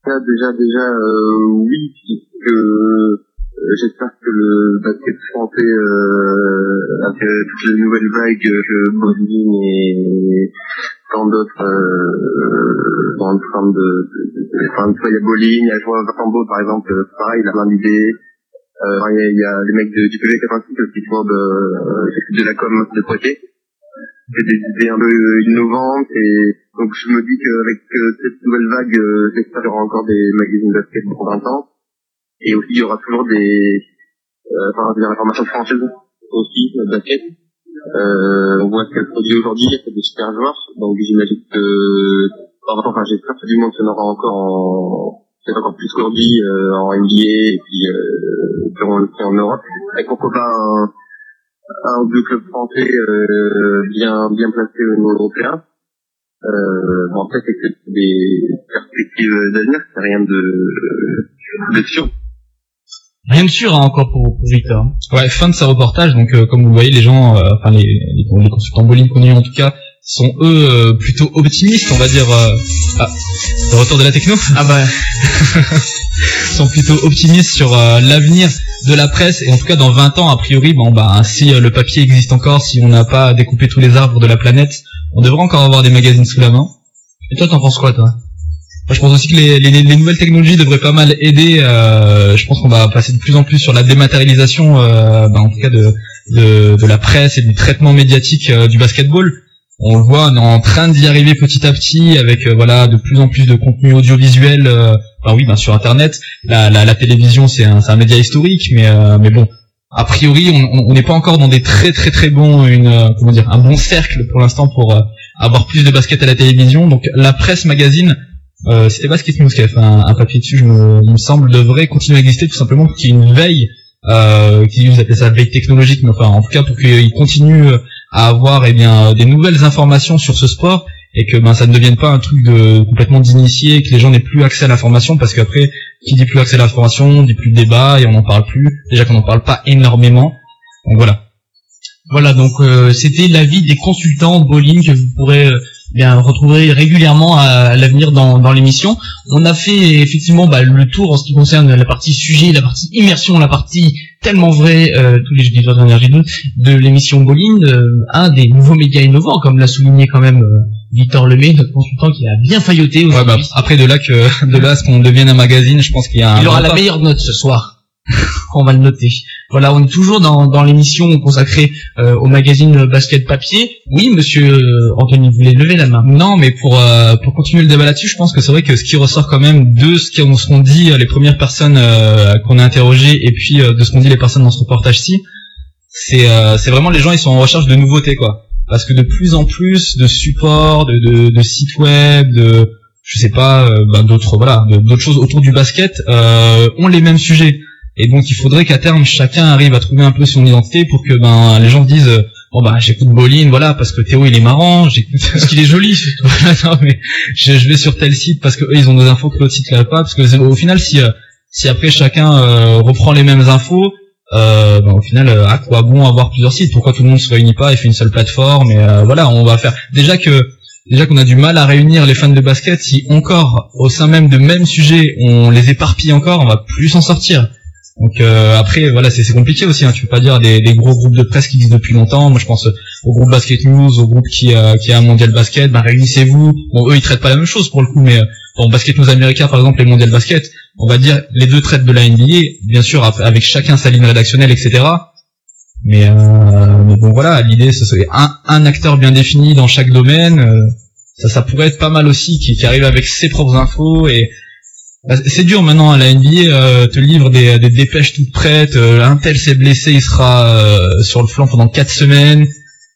Ça, déjà, déjà, euh, oui, puisque euh, j'espère que le basket français, euh, avec euh, toutes les nouvelles vagues que Bodine et tant d'autres euh, sont en train de... enfin, il y a Boline, il y a Joël Vatambo, par exemple, euh, pareil, il a plein. Euh, il y, a, il y a les mecs de, du PV86 aussi, tu vois, de, euh, qui de la com de Poitiers. C'est des idées un peu innovantes et donc je me dis qu'avec euh, cette nouvelle vague, euh, j'espère qu'il y aura encore des magazines basket pour 20 ans. Et aussi il y aura toujours des, euh, enfin, des informations françaises aussi, basket. Euh, on voit ce qu'elle produit aujourd'hui, a des super joueurs, donc j'imagine que, enfin, j'espère que du monde qu'il y en aura encore en, peut-être encore plus qu'aujourd'hui euh, en NBA et puis euh, prix en Europe. Et pourquoi pas un, un ou deux clubs français euh, bien bien placés au niveau européen. Euh, bon après c'est que c'est des perspectives d'avenir, c'est rien de, de sûr. Rien de sûr hein, encore pour, pour Victor. Ouais, fin de ce reportage. Donc, euh, comme vous le voyez, les gens, euh, enfin les, les, les consultants Boline connus en tout cas, sont eux euh, plutôt optimistes, on va dire. euh, ah, le retour de la techno. Ah bah. sont plutôt optimistes sur euh, l'avenir de la presse et en tout cas dans 20 ans a priori bon bah si le papier existe encore si on n'a pas découpé tous les arbres de la planète on devrait encore avoir des magazines sous la main et toi t'en penses quoi toi? Moi, je pense aussi que les, les, les nouvelles technologies devraient pas mal aider. euh, je pense qu'on va passer de plus en plus sur la dématérialisation, euh, bah, en tout cas de, de, de la presse et du traitement médiatique euh, du basketball. On le voit, on est en train d'y arriver petit à petit avec euh, voilà de plus en plus de contenu audiovisuel. Euh, bah oui, ben sur Internet, la, la, la télévision c'est un, un média historique, mais euh, mais bon, a priori on on n'est pas encore dans des très très très bons une euh, comment dire un bon cercle pour l'instant pour euh, avoir plus de basket à la télévision. Donc la presse magazine c'était Basket News qui a fait un, un papier dessus, je me, me semble, devrait continuer à exister tout simplement pour qu'il y ait une veille, euh, qui vous appelez ça veille technologique, mais enfin en tout cas pour qu'il continue à avoir eh bien des nouvelles informations sur ce sport et que ben ça ne devienne pas un truc de complètement d'initié, que les gens n'aient plus accès à l'information parce qu'après qui dit plus accès à l'information dit plus de débat et on n'en parle plus. Déjà qu'on n'en parle pas énormément. Donc voilà. Voilà, donc euh, c'était l'avis des consultants Bowling que vous pourrez euh, bien retrouver régulièrement à, à l'avenir dans, dans l'émission. On a fait effectivement bah, le tour en ce qui concerne la partie sujet, la partie immersion, la partie tellement vrai, euh, tous les jeudis soirs d'énergie 2 de l'émission Bowling, euh, un des nouveaux médias innovants, comme l'a souligné quand même euh, Victor Lemay, notre consultant qui a bien failloté Ouais, bah, après de là que de là à ce qu'on devienne un magazine, je pense qu'il y a un Il aura la meilleure note ce soir. on va le noter. Voilà, on est toujours dans, dans l'émission consacrée euh, au magazine Basket Papier. Oui, monsieur euh, Anthony, vous voulez lever la main? Non, mais pour euh, pour continuer le débat là-dessus, je pense que c'est vrai que ce qui ressort quand même de ce qu'ont ce qu'ont dit euh, les premières personnes euh, qu'on a interrogées et puis euh, de ce qu'ont dit les personnes dans ce reportage-ci, c'est euh, c'est vraiment les gens ils sont en recherche de nouveautés quoi. Parce que de plus en plus de supports, de, de, de sites web, de je sais pas, ben, d'autres voilà, d'autres choses autour du basket euh, ont les mêmes sujets. Et donc il faudrait qu'à terme chacun arrive à trouver un peu son identité pour que ben les gens disent euh, bon bah j'écoute Bolin voilà parce que Théo il est marrant j'écoute parce qu'il est joli surtout non mais je, je vais sur tel site parce que eux ils ont des infos que l'autre site n'a pas parce que au final si euh, si après chacun euh, reprend les mêmes infos euh, ben, au final, euh, à quoi bon avoir plusieurs sites? Pourquoi tout le monde se réunit pas et fait une seule plateforme Et euh, voilà, on va faire déjà que déjà qu'on a du mal à réunir les fans de basket. Si encore au sein même de même sujet, on les éparpille encore, on va plus s'en sortir. Donc euh, après, voilà, c'est c'est compliqué aussi. Hein. Tu peux pas dire des, des gros groupes de presse qui existent depuis longtemps. Moi, je pense au groupe Basket News, au groupe qui a, qui a un mondial basket. Ben réunissez-vous. Bon, eux, ils traitent pas la même chose pour le coup, mais euh, dans Basket News America, par exemple, les mondial basket, on va dire les deux traitent de la NBA, bien sûr, avec chacun sa ligne rédactionnelle, etc. Mais, euh, bon, voilà, l'idée, ce serait un, un acteur bien défini dans chaque domaine. euh, ça, ça pourrait être pas mal aussi, qui, qui arrive avec ses propres infos et bah, c'est dur maintenant, hein, la NBA euh, te livre des, des dépêches toutes prêtes. euh, un tel s'est blessé, il sera euh, sur le flanc pendant quatre semaines.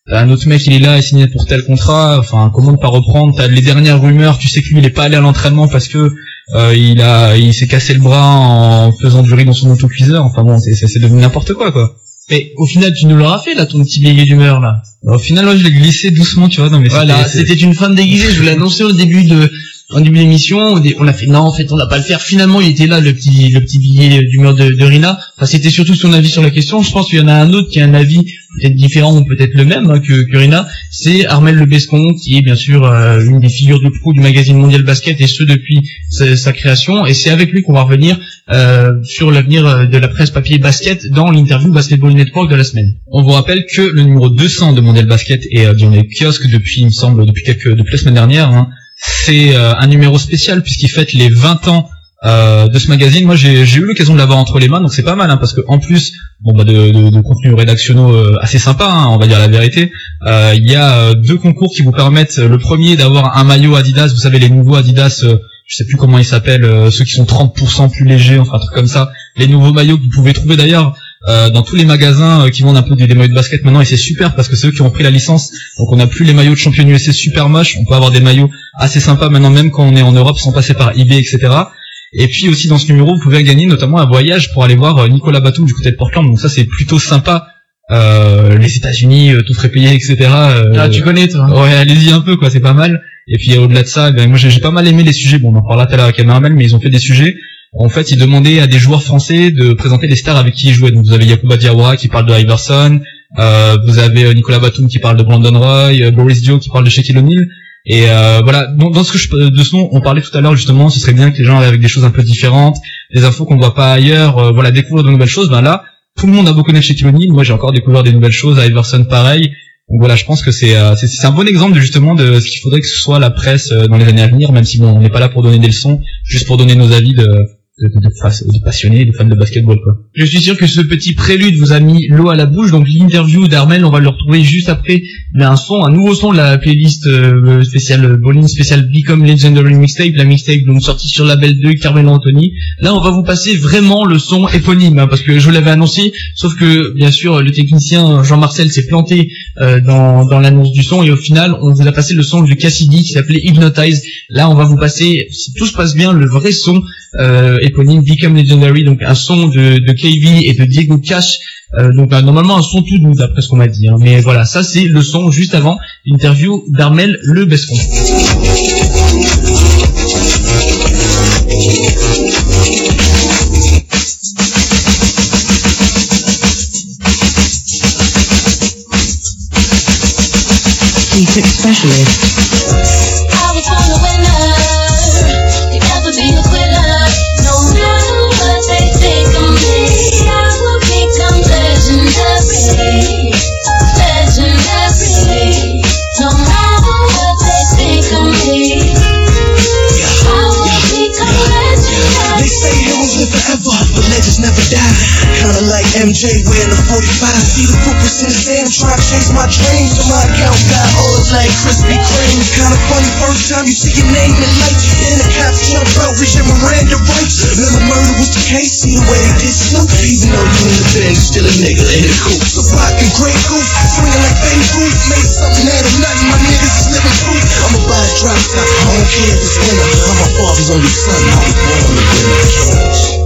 Un autre mec, il est là, il signe pour tel contrat. Enfin, comment ne pas reprendre? T'as les dernières rumeurs. Tu sais que lui, il est pas allé à l'entraînement parce que euh, il a, il s'est cassé le bras en faisant du riz dans son autocuiseur. Enfin bon, c'est, c'est, c'est devenu n'importe quoi, quoi. Mais au final, tu nous l'auras fait là, ton petit billet d'humeur là. Au final, ouais, je l'ai glissé doucement, tu vois. Non, mais Voilà, c'était- c'était une femme déguisée. Je vous l'ai annoncé au début de, en début d'émission. On a fait non, en fait, on va pas le faire. Finalement, il était là, le petit, le petit billet d'humeur de, de Rina. Enfin, c'était surtout son avis sur la question. Je pense qu'il y en a un autre qui a un avis peut-être différent ou peut-être le même hein, que, que Rina. C'est Armel Lebescon, qui est bien sûr euh, une des figures de proue du magazine Mondial Basket et ce depuis sa, création. Et c'est avec lui qu'on va revenir euh, sur l'avenir euh, de la presse papier basket dans l'interview Basketball Network de la semaine. On vous rappelle que le numéro 200 de Mondial Basket est euh, dans les kiosques depuis, il me semble, depuis quelques, depuis la semaine dernière. hein. C'est euh, un numéro spécial puisqu'il fête les 20 ans euh, de ce magazine. Moi, j'ai eu l'occasion de l'avoir entre les mains, donc c'est pas mal, hein, parce que en plus, bon bah de, contenus rédactionnaux euh, assez sympas, hein, on va dire la vérité. Il y a deux concours qui vous permettent. Le premier d'avoir un maillot Adidas, vous savez les nouveaux Adidas. je sais plus comment ils s'appellent, ceux qui sont 30% plus légers, enfin un truc comme ça. Les nouveaux maillots que vous pouvez trouver d'ailleurs euh, dans tous les magasins euh, qui vendent un peu des, des maillots de basket maintenant et c'est super parce que c'est eux qui ont pris la licence donc on n'a plus les maillots de champion USA super moches on peut avoir des maillots assez sympas maintenant même quand on est en Europe sans passer par eBay etc et puis aussi dans ce numéro vous pouvez gagner notamment un voyage pour aller voir euh, Nicolas Batum du côté de Portland donc ça c'est plutôt sympa euh, les États-Unis euh, tout frais payé etc euh, Ah, tu connais toi Ouais, allez-y un peu, quoi, c'est pas mal. Et puis au-delà de ça, ben, moi j'ai j'ai pas mal aimé les sujets. Bon, on en parlera tout à l'heure avec Amel, mais ils ont fait des sujets. En fait, ils demandaient à des joueurs français de présenter les stars avec qui ils jouaient. Donc vous avez Yacouba Diawara qui parle de Iverson, euh, vous avez Nicolas Batum qui parle de Brandon Roy, euh, Boris Dio qui parle de Shaquille O'Neal. Et euh, voilà, dans, dans ce que je, de ce dont on parlait tout à l'heure justement, ce serait bien que les gens arrivent avec des choses un peu différentes, des infos qu'on voit pas ailleurs, euh, voilà, découvrir de nouvelles choses. Ben là, tout le monde a beaucoup connaître Shaquille O'Neal. Moi, j'ai encore découvert des nouvelles choses. Iverson, pareil. Donc voilà, je pense que c'est euh, c'est c'est un bon exemple justement de ce qu'il faudrait que ce soit la presse euh, dans les années à venir, même si bon, on n'est pas là pour donner des leçons, juste pour donner nos avis de de, de, de, de passionnés, de fans de basketball quoi. Je suis sûr que ce petit prélude vous a mis l'eau à la bouche. Donc l'interview d'Armel, on va le retrouver juste après. Mais un son, un nouveau son de la playlist euh, spéciale Bowling spéciale Become Legendary Mixtape, la mixtape donc sortie sur label 2 Carmelo Anthony. Là, on va vous passer vraiment le son éponyme hein, parce que je l'avais annoncé. Sauf que bien sûr, le technicien Jean-Marcel s'est planté euh, dans, dans l'annonce du son et au final, on vous a passé le son du Cassidy qui s'appelait Hypnotize. Là, on va vous passer, si tout se passe bien, le vrai son euh, éponyme Become Legendary, donc un son de, de KV et de Diego Cash, euh, donc euh, normalement un son tout doux d'après ce qu'on m'a dit. hein. Mais voilà, ça c'est le son juste avant l'interview d'Armel Le Bescon. MJ wearing a 45. See the footprints in the sand, trying to chase my dreams. So my account got old like Krispy Kreme. Kinda funny, first time you see your name in lights. Then the cops jump out, vision Miranda rights. The murder was the case, see the way they did Snoop. Even though you in the you still a nigga in the coop. So rockin' great Goose, swinging like Babe Ruth. Made something out of nothing, my niggas is living proof. I'ma buy a drop top, I don't care if it's winter. I'm my father's only son, I was born a winner. I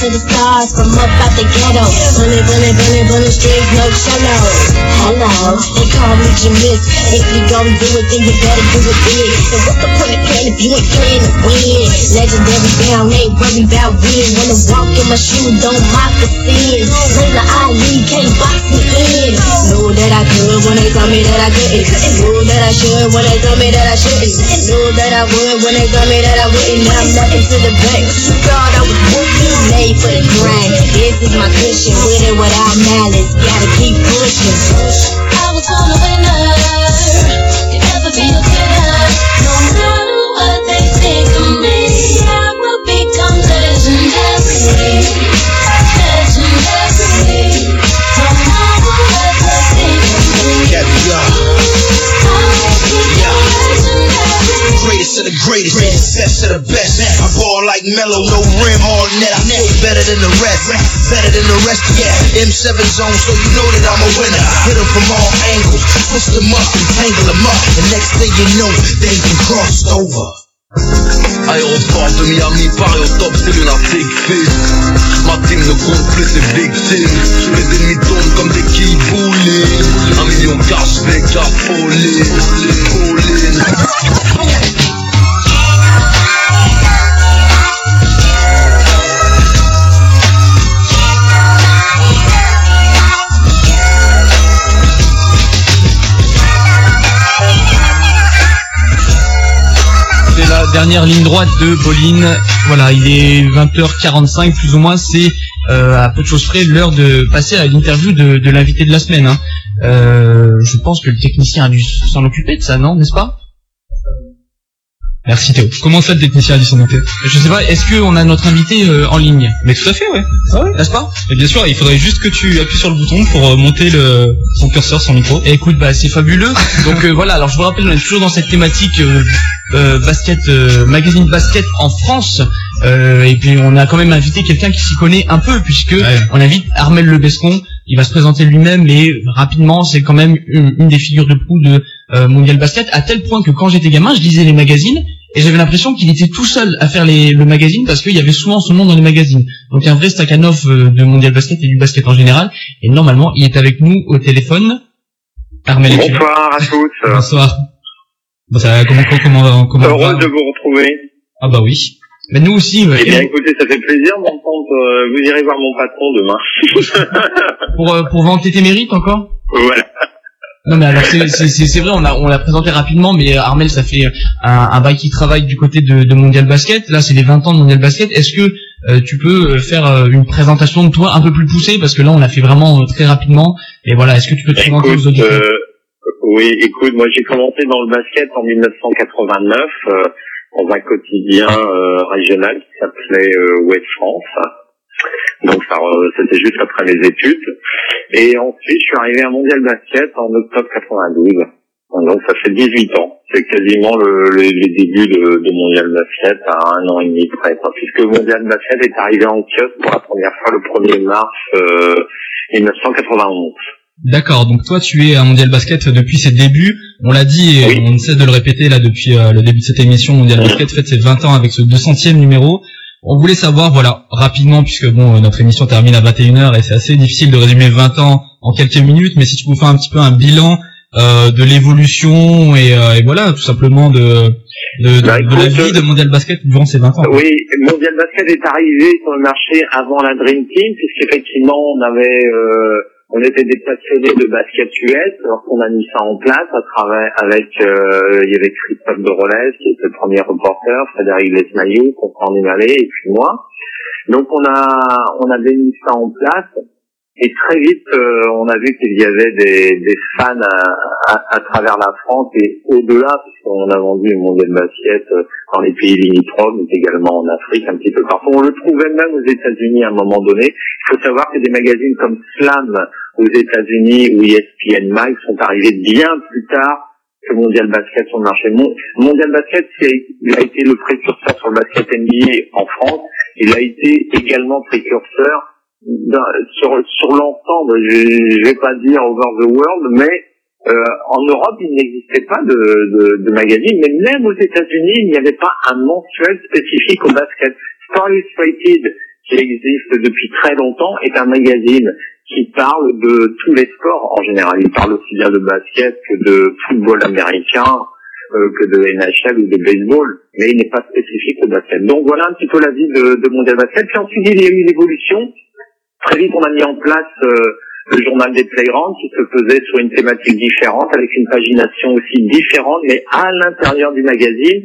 to the stars from up out the ghetto. Bullet, bullet, bullet, bullet streets, no cello. Hello, they call me Jamis. If you gon' do it, then you better do it big. So what's the point of playing if you ain't playing to win? Legendary down, ain't worry about win. Wanna walk in my shoes, don't mock the sin. Layla Ali can't box me in. Know that I could when they told me that I couldn't. Know that I should when they told me that I shouldn't. Know that I would when they told me that I wouldn't. Now I'm nothing to the bank. You thought I was made for the grind. This is my cushion, with it without malice. Gotta keep pushing. I was on a winner. Never be a quitter. No matter what they think of me, I will become. Legendary. Greatest the greatest, best to the best. I ball like mellow, no rim, all net. I flow better than the rest, better than the rest. Yeah, M7 zone, so you know that I'm a winner. Hit 'em from all angles, twist 'em up and tangle 'em up. The next thing you know, they been crossed over. Aéroport de Miami, Paris au top, c'est lunatique fixe Ma team ne compte plus ses victimes Les ennemis tombent comme des kiboulis Un million cash, à folie Pauline de Bolin. Voilà, il est 20h45 plus ou moins. C'est euh, à peu de choses près l'heure de passer à l'interview de, l'invité de la semaine. Hein. Euh, je pense que le technicien a dû s'en occuper de ça, non, n'est-ce pas? Merci Théo. Comment ça le technicien s'en occuper Je sais pas, est-ce qu'on a notre invité euh, en ligne Mais tout à fait, ouais. Ah ouais N'est-ce pas Et bien sûr, il faudrait juste que tu appuies sur le bouton pour euh, monter le son curseur, son micro. Et écoute, bah c'est fabuleux. Donc euh, voilà, alors je vous rappelle, on est toujours dans cette thématique euh, euh, basket, euh, magazine basket en France. Euh, et puis on a quand même invité quelqu'un qui s'y connaît un peu, puisque on invite Armel Lebescon. Il va se présenter lui-même, mais rapidement, c'est quand même une, une des figures de proue de euh, Mondial Basket, à tel point que quand j'étais gamin, je lisais les magazines. Et j'avais l'impression qu'il était tout seul à faire les, le magazine parce qu'il y avait souvent son nom dans les magazines. Donc un vrai Stakhanov euh, de Mondial Basket et du basket en général. Et normalement, il est avec nous au téléphone. Armel, Bonsoir à tous. Bonsoir. Bon, ça, comment, comment, comment, comment Heureux de vous retrouver. Ah bah oui. Mais nous aussi, Eh bien, écoutez, ça fait plaisir d'entendre. euh, vous irez voir mon patron demain. pour, euh, pour vanter tes mérites encore? Voilà. Non mais alors c'est vrai on a on l'a présenté rapidement mais euh, Armel ça fait un, un bail qui travaille du côté de, de Mondial Basket. Là c'est les 20 ans de Mondial Basket. Est-ce que euh, tu peux euh, faire euh, une présentation de toi un peu plus poussée? Parce que là on l'a fait vraiment euh, très rapidement. Et voilà est-ce que tu peux te présenter aux Écoute, auditeurs? euh, oui, écoute, moi j'ai commencé dans le basket en 1989 euh, dans un quotidien euh, régional qui s'appelait euh, Ouest France. Donc ça, euh, c'était juste après mes études. Et ensuite, je suis arrivé à Mondial Basket en octobre 92. Donc ça fait 18 ans. C'est quasiment le, le- les débuts de, de Mondial Basket à un an et demi près. Puisque Mondial Basket est arrivé en kiosque pour la première fois le 1er mars euh, 1991. D'accord, donc toi tu es à Mondial Basket depuis ses débuts. On l'a dit et on ne cesse de le répéter là depuis euh, le début de cette émission. Mondial Basket fête ses 20 ans avec ce 200e numéro. On voulait savoir, voilà, rapidement, puisque bon, euh, notre émission termine à 21h et c'est assez difficile de résumer 20 ans en quelques minutes, mais si tu pouvais faire un petit peu un bilan euh, de l'évolution et, euh, et voilà, tout simplement de, de, de- Bah, de la vie de Mondial Basket durant ces 20 ans. Oui, Mondial Basket est arrivé sur le marché avant la Dream Team, puisqu'effectivement on avait, euh, on était des passionnés de basket US lorsqu'on a mis ça en place à travers avec, euh, il y avait Christophe de Rolles qui était le premier reporter, Frédéric Lesmayou, Constant Numalé et puis moi. Donc on a, on avait mis ça en place. Et très vite, euh, on a vu qu'il y avait des, des fans à, à- à travers la France et au-delà, puisqu'on a vendu le mondial basket euh, dans les pays limitrophes, mais également en Afrique, un petit peu partout. On le trouvait même aux États-Unis à un moment donné. Il faut savoir que des magazines comme Slam aux États-Unis ou ESPN Mag sont arrivés bien plus tard que Mondial Basket sur le marché. Mon- Mondial Basket, il a été le précurseur sur le basket NBA en France. Il a été également précurseur sur, sur l'ensemble, je, vais pas dire over the world, mais Euh, en Europe, il n'existait pas de, de, de magazine, mais même aux États-Unis, il n'y avait pas un mensuel spécifique au basket. Sport Illustrated, qui existe depuis très longtemps, est un magazine qui parle de tous les sports en général. Il parle aussi bien de basket que de football américain, euh, que de NHL ou de baseball, mais il n'est pas spécifique au basket. Donc voilà un petit peu la vie de, de Mondial Basket. Puis ensuite, il y a eu une évolution. Très vite, on a mis en place euh, le journal des Playgrounds qui se faisait sur une thématique différente, avec une pagination aussi différente, mais à l'intérieur du magazine,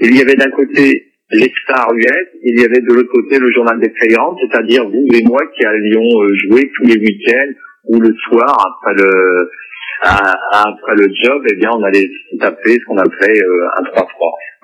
il y avait d'un côté les stars US, il y avait de l'autre côté le journal des Playgrounds, c'est-à-dire vous et moi qui allions euh, jouer tous les week-ends ou le soir après le après le job, eh bien on allait taper ce qu'on appelait euh, un 3-3.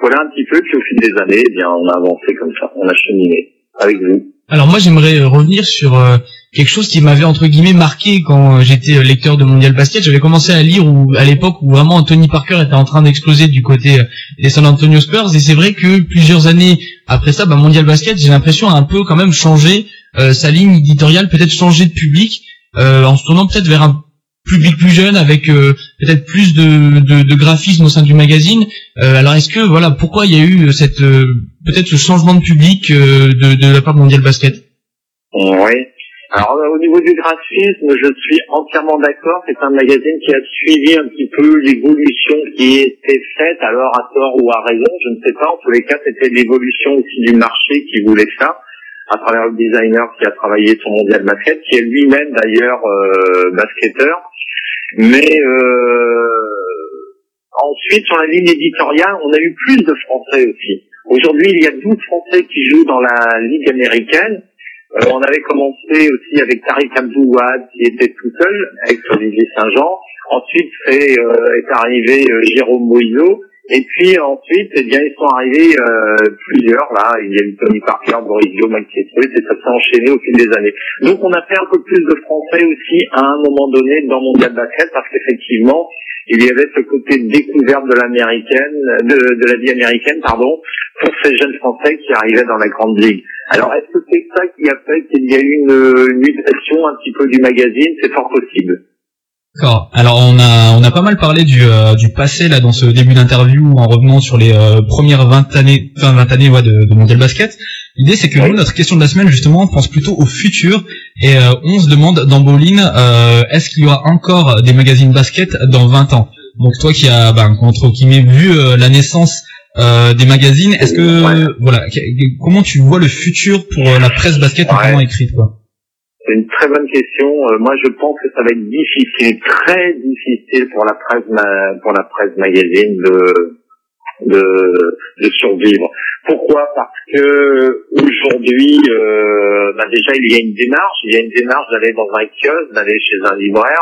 Voilà un petit peu, puis au fil des années, eh bien on a avancé comme ça, on a cheminé avec vous. Alors moi j'aimerais euh, revenir sur euh, quelque chose qui m'avait entre guillemets marqué quand euh, j'étais lecteur de Mondial Basket. J'avais commencé à lire où, à l'époque où vraiment Tony Parker était en train d'exploser du côté des San Antonio Spurs et c'est vrai que plusieurs années après ça, bah, Mondial Basket, j'ai l'impression a un peu quand même changé sa ligne éditoriale, peut-être changé de public euh, en se tournant peut-être vers un public plus jeune avec euh, peut-être plus de, de, graphisme au sein du magazine. Euh, alors est-ce que voilà pourquoi il y a eu cette euh, peut-être ce changement de public de, de la part de Mondial Basket? Oui. Alors au niveau du graphisme, je suis entièrement d'accord. C'est un magazine qui a suivi un petit peu l'évolution qui était faite, alors à tort ou à raison, je ne sais pas. En tous les cas, c'était l'évolution aussi du marché qui voulait ça, à travers le designer qui a travaillé sur Mondial Basket, qui est lui-même d'ailleurs euh, basketteur. Mais euh, ensuite, sur la ligne éditoriale, on a eu plus de Français aussi. Aujourd'hui, il y a 12 Français qui jouent dans la Ligue américaine. Euh, on avait commencé aussi avec Tariq Abdouad qui était tout seul avec Olivier Saint-Jean. Ensuite c'est, euh, est arrivé euh, Jérôme Moïseau. Et puis ensuite, eh bien, ils sont arrivés euh, plusieurs là. Il y a eu Tony Parker, Boris Dio, Mike Pietruit, et ça s'est enchaîné au fil des années. Donc on a fait un peu plus de français aussi à un moment donné dans Mondial Basket parce qu'effectivement, il y avait ce côté découverte de l'américaine, de, de la vie américaine, pardon, pour ces jeunes Français qui arrivaient dans la grande ligue. Alors, est-ce que c'est ça qui a fait qu'il y a eu une, une mutation un petit peu du magazine? C'est fort possible. D'accord. Alors on a on a pas mal parlé du euh, du passé là dans ce début d'interview en revenant sur les euh, premières 20 années enfin 20 années ouais, de, de Mondial Basket. L'idée c'est que nous notre question de la semaine justement pense plutôt au futur et euh, on se demande dans Bowling euh, est-ce qu'il y aura encore des magazines basket dans 20 ans? Donc toi qui as ben, entre guillemets vu euh, la naissance euh, des magazines, est-ce que voilà comment tu vois le futur pour la presse basket notamment écrite quoi? C'est une très bonne question. Euh, moi, je pense que ça va être difficile, très difficile pour la presse, ma- pour la presse magazine de, de, de survivre. Pourquoi? Parce que aujourd'hui, euh, bah déjà, il y a une démarche. Il y a une démarche d'aller dans un kiosque, d'aller chez un libraire,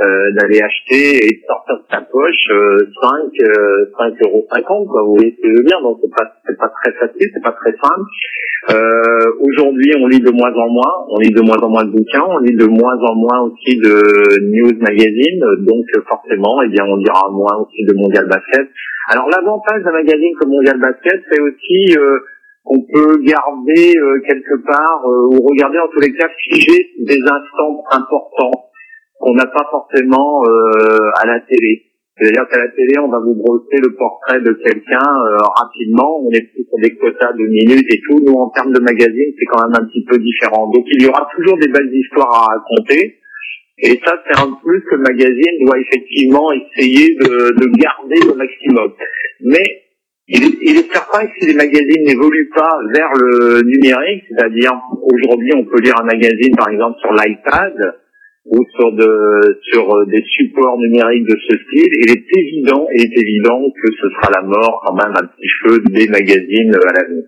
euh, d'aller acheter et de sortir de sa poche euh, 5 euh, 5 euros 50 quoi vous voyez ce que je veux dire? Donc c'est pas c'est pas très facile c'est pas très simple. Euh, aujourd'hui on lit de moins en moins on lit de moins en moins de bouquins on lit de moins en moins aussi de news magazine donc euh, forcément eh bien on lira moins aussi de mondial basket. Alors l'avantage d'un magazine comme mondial basket c'est aussi euh, qu'on peut garder euh, quelque part ou regarder en tous les cas figer des instants importants qu'on n'a pas forcément euh, à la télé. C'est-à-dire qu'à la télé, on va vous brosser le portrait de quelqu'un euh, rapidement, on est plus sur des quotas de minutes et tout. Nous, en termes de magazine, c'est quand même un petit peu différent. Donc, il y aura toujours des belles histoires à raconter. Et ça, c'est un plus que le magazine doit effectivement essayer de, de garder au maximum. Mais il est, il est certain que si les magazines n'évoluent pas vers le numérique, c'est-à-dire aujourd'hui on peut lire un magazine par exemple sur l'iPad ou sur de sur euh, des supports numériques de ce style, il est évident, il est évident que ce sera la mort quand même un petit peu des magazines euh, à l'avenir.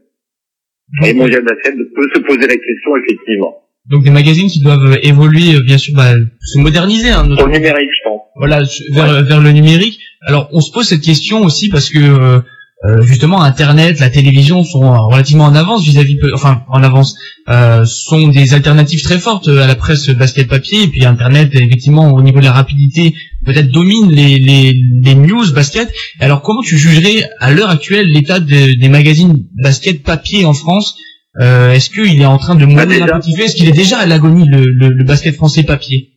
Et Mondial Basket peut se poser la question effectivement. Donc des magazines qui doivent évoluer, euh, bien sûr, bah, se moderniser. Hein, Au numérique, je pense. Voilà, vers, vers le numérique. Alors, on se pose cette question aussi parce que euh, euh, justement, Internet, la télévision sont euh, relativement en avance vis-à-vis, enfin en avance, euh, sont des alternatives très fortes euh, à la presse basket papier. Et puis Internet, effectivement, au niveau de la rapidité, peut-être domine les, les, les news basket. Alors, comment tu jugerais à l'heure actuelle l'état de- des magazines basket papier en France? Euh, Est-ce qu'il est en train de mourir petit feu Est-ce qu'il est déjà à l'agonie le, le, le basket français papier?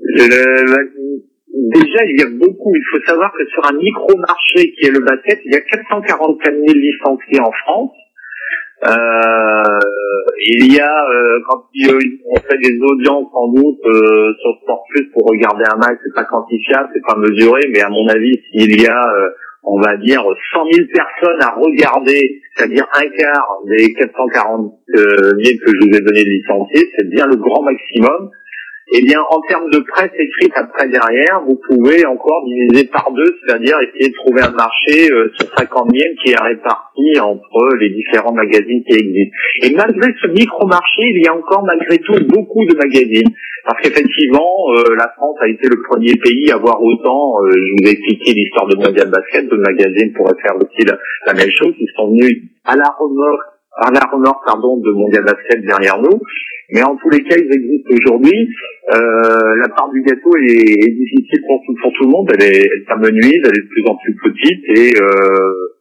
Le- déjà, il y a beaucoup. Il faut savoir que sur un micro-marché qui est le basket, il y a 444 000 licenciés en France. Euh, il y a, euh, quand on fait des audiences sans doute euh, sur Sport Plus pour regarder un match, c'est pas quantifiable, c'est pas mesuré, mais à mon avis, s'il y a, euh, on va dire, 100 000 personnes à regarder, c'est-à-dire un quart des 440 000 que je vous ai donné de licenciés, c'est bien le grand maximum. Eh bien, en termes de presse écrite après derrière, vous pouvez encore diviser par deux, c'est-à-dire essayer de trouver un marché euh, sur 50 000 qui est réparti entre les différents magazines qui existent. Et malgré ce micro-marché, il y a encore malgré tout beaucoup de magazines. Parce qu'effectivement, euh, la France a été le premier pays à avoir autant, euh, je vous ai expliqué l'histoire de Mondial Basket, de magazines pourraient faire aussi la, la même chose, ils sont venus à la remorque, la remorque pardon, de Mondial Basket derrière nous. Mais en tous les cas, ils existent aujourd'hui. Euh, la part du gâteau est, est difficile pour tout, pour tout le monde. Elle est, elle s'amenuise, elle est de plus en plus petite. Et euh,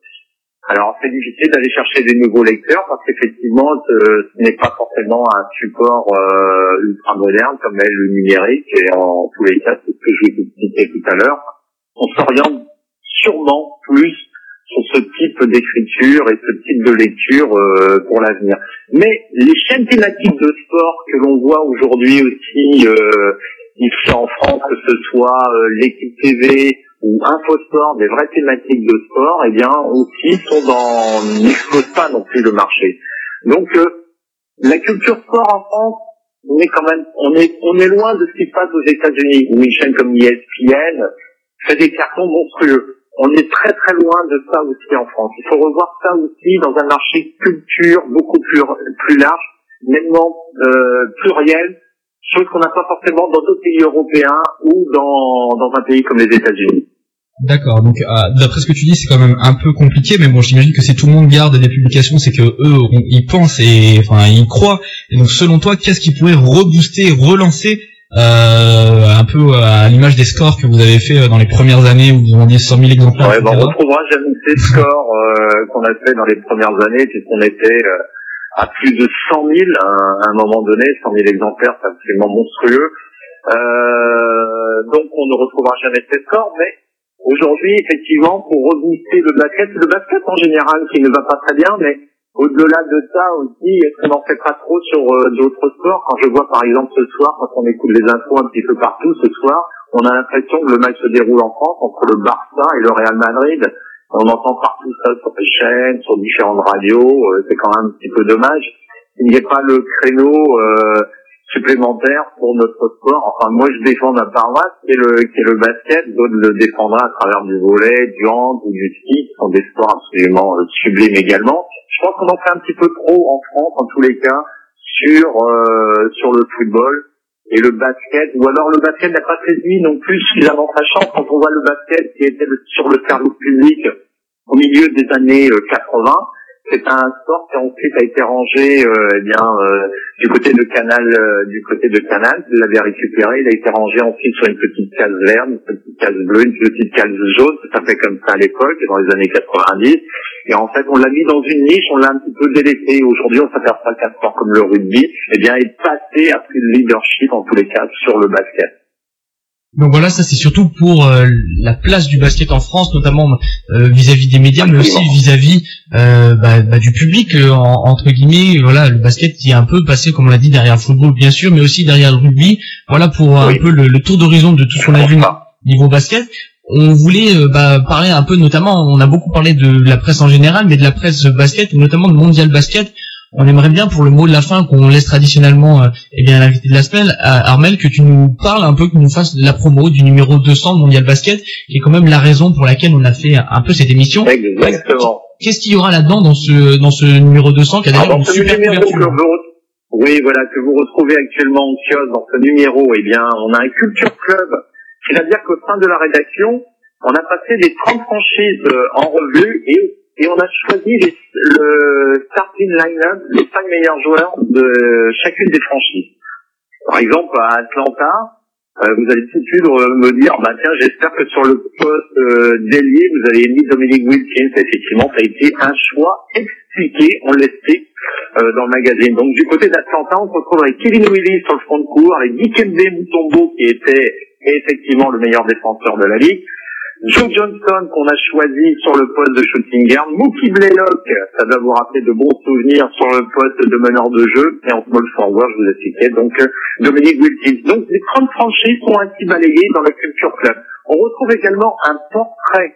alors, c'est difficile d'aller chercher des nouveaux lecteurs parce qu'effectivement, ce, ce n'est pas forcément un support euh, ultra moderne comme est le numérique. Et en tous les cas, c'est ce que je vous expliquais tout à l'heure. On s'oriente sûrement plus sur ce type d'écriture et ce type de lecture euh, pour l'avenir. Mais les chaînes thématiques de sport que l'on voit aujourd'hui aussi euh, ici en France, que ce soit euh, l'équipe TV ou Infosport, des vraies thématiques de sport, eh bien aussi sont dans n'explosent pas non plus le marché. Donc euh, la culture sport en France, on est quand même on est on est loin de ce qui se passe aux États-Unis où une chaîne comme ESPN fait des cartons monstrueux. On est très très loin de ça aussi en France. Il faut revoir ça aussi dans un marché culture beaucoup plus plus large, nettement euh, pluriel, chose qu'on n'a pas forcément dans d'autres pays européens ou dans dans un pays comme les États-Unis. D'accord. Donc, euh, d'après ce que tu dis, c'est quand même un peu compliqué, mais bon, j'imagine que si tout le monde garde des publications, c'est que eux, ils pensent et enfin, ils croient. Et donc, selon toi, qu'est-ce qui pourrait rebooster, relancer euh, un peu à l'image des scores que vous avez fait euh, dans les premières années où vous vendiez 100 000 exemplaires Ouais, etc. on retrouvera jamais ces scores euh, qu'on a fait dans les premières années, puisqu'on était euh, à plus de 100 000 à, un- à un moment donné. 100 000 exemplaires, c'est absolument monstrueux. Euh, donc on ne retrouvera jamais ces scores, mais aujourd'hui, effectivement, pour rebooster le basket, le basket en général qui ne va pas très bien, mais au-delà de ça aussi, est-ce qu'on n'en fait pas trop sur euh, d'autres sports? Quand je vois par exemple ce soir, quand on écoute les infos un petit peu partout ce soir, on a l'impression que le match se déroule en France entre le Barça et le Real Madrid. On entend partout ça sur les chaînes, sur différentes radios. euh, c'est quand même un petit peu dommage. Il n'y ait pas le créneau euh, supplémentaire pour notre sport. Enfin, moi, je défends ma paroisse, qui est le, qui est le basket. D'autres le défendront à travers du volet, du hand ou du ski, qui sont des sports absolument euh, sublimes également. Je pense qu'on en fait un petit peu trop en France, en tous les cas, sur euh, sur le football et le basket, ou alors le basket n'a pas saisi non plus suffisamment sa chance quand on voit le basket qui était sur le service public au milieu des années euh, 80. C'est un sport qui ensuite a été rangé euh, eh bien euh, du côté de Canal, euh, du côté de Canal, il l'avait récupéré, il a été rangé ensuite sur une petite case verte, une petite case bleue, une petite case jaune, ça fait comme ça à l'époque, dans les années 90. Et en fait, on l'a mis dans une niche, on l'a un petit peu délaissé. Aujourd'hui, on s'aperçoit qu'un sport comme le rugby, eh bien, est passé à pris le leadership en tous les cas sur le basket. Donc voilà, ça c'est surtout pour euh, la place du basket en France, notamment euh, vis-à-vis des médias, mais aussi vis-à-vis euh, bah, bah, du public, euh, en- entre guillemets. Voilà, le basket qui est un peu passé, comme on l'a dit, derrière le football bien sûr, mais aussi derrière le rugby. Voilà pour un peu le, le tour d'horizon de tout ce qu'on a vu niveau basket. On voulait bah, parler un peu, notamment, on a beaucoup parlé de la presse en général, mais de la presse basket, ou notamment de mondial basket. On aimerait bien, pour le mot de la fin, qu'on laisse traditionnellement euh, eh bien l'invité de la semaine, à Armel, que tu nous parles un peu, que tu nous fasses la promo du numéro 200 de Mondial Basket, qui est quand même la raison pour laquelle on a fait un peu cette émission. Exactement. Qu'est-ce qu'il y aura là-dedans dans ce dans ce numéro 200 qui a d'ailleurs dans une super couverture oui, voilà, que vous retrouvez actuellement en kiosque dans ce numéro, eh bien, on a un culture club. C'est-à-dire qu'au sein de la rédaction, on a passé les 30 franchises euh, en revue et, et on a choisi les- le starting line-up, les 5 meilleurs joueurs de chacune des franchises. Par exemple, à Atlanta, euh, vous allez tout de suite me dire, bah tiens, j'espère que sur le poste euh, d'ailier, vous avez mis Dominique Wilkins. Effectivement, ça a été un choix expliqué, on l'explique euh, dans le magazine. Donc du côté d'Atlanta, on se retrouve avec Kevin Willis sur le front de cours, avec Dikembe Mutombo qui était effectivement le meilleur défenseur de la ligue. Joe Johnson qu'on a choisi sur le poste de shooting guard, Mookie Blaylock, ça doit vous rappeler de bons souvenirs sur le poste de meneur de jeu, et en small forward, je vous expliquais, donc euh, Dominique Wilkins. Donc les 30 franchises sont ainsi balayées dans le Culture Club. On retrouve également un portrait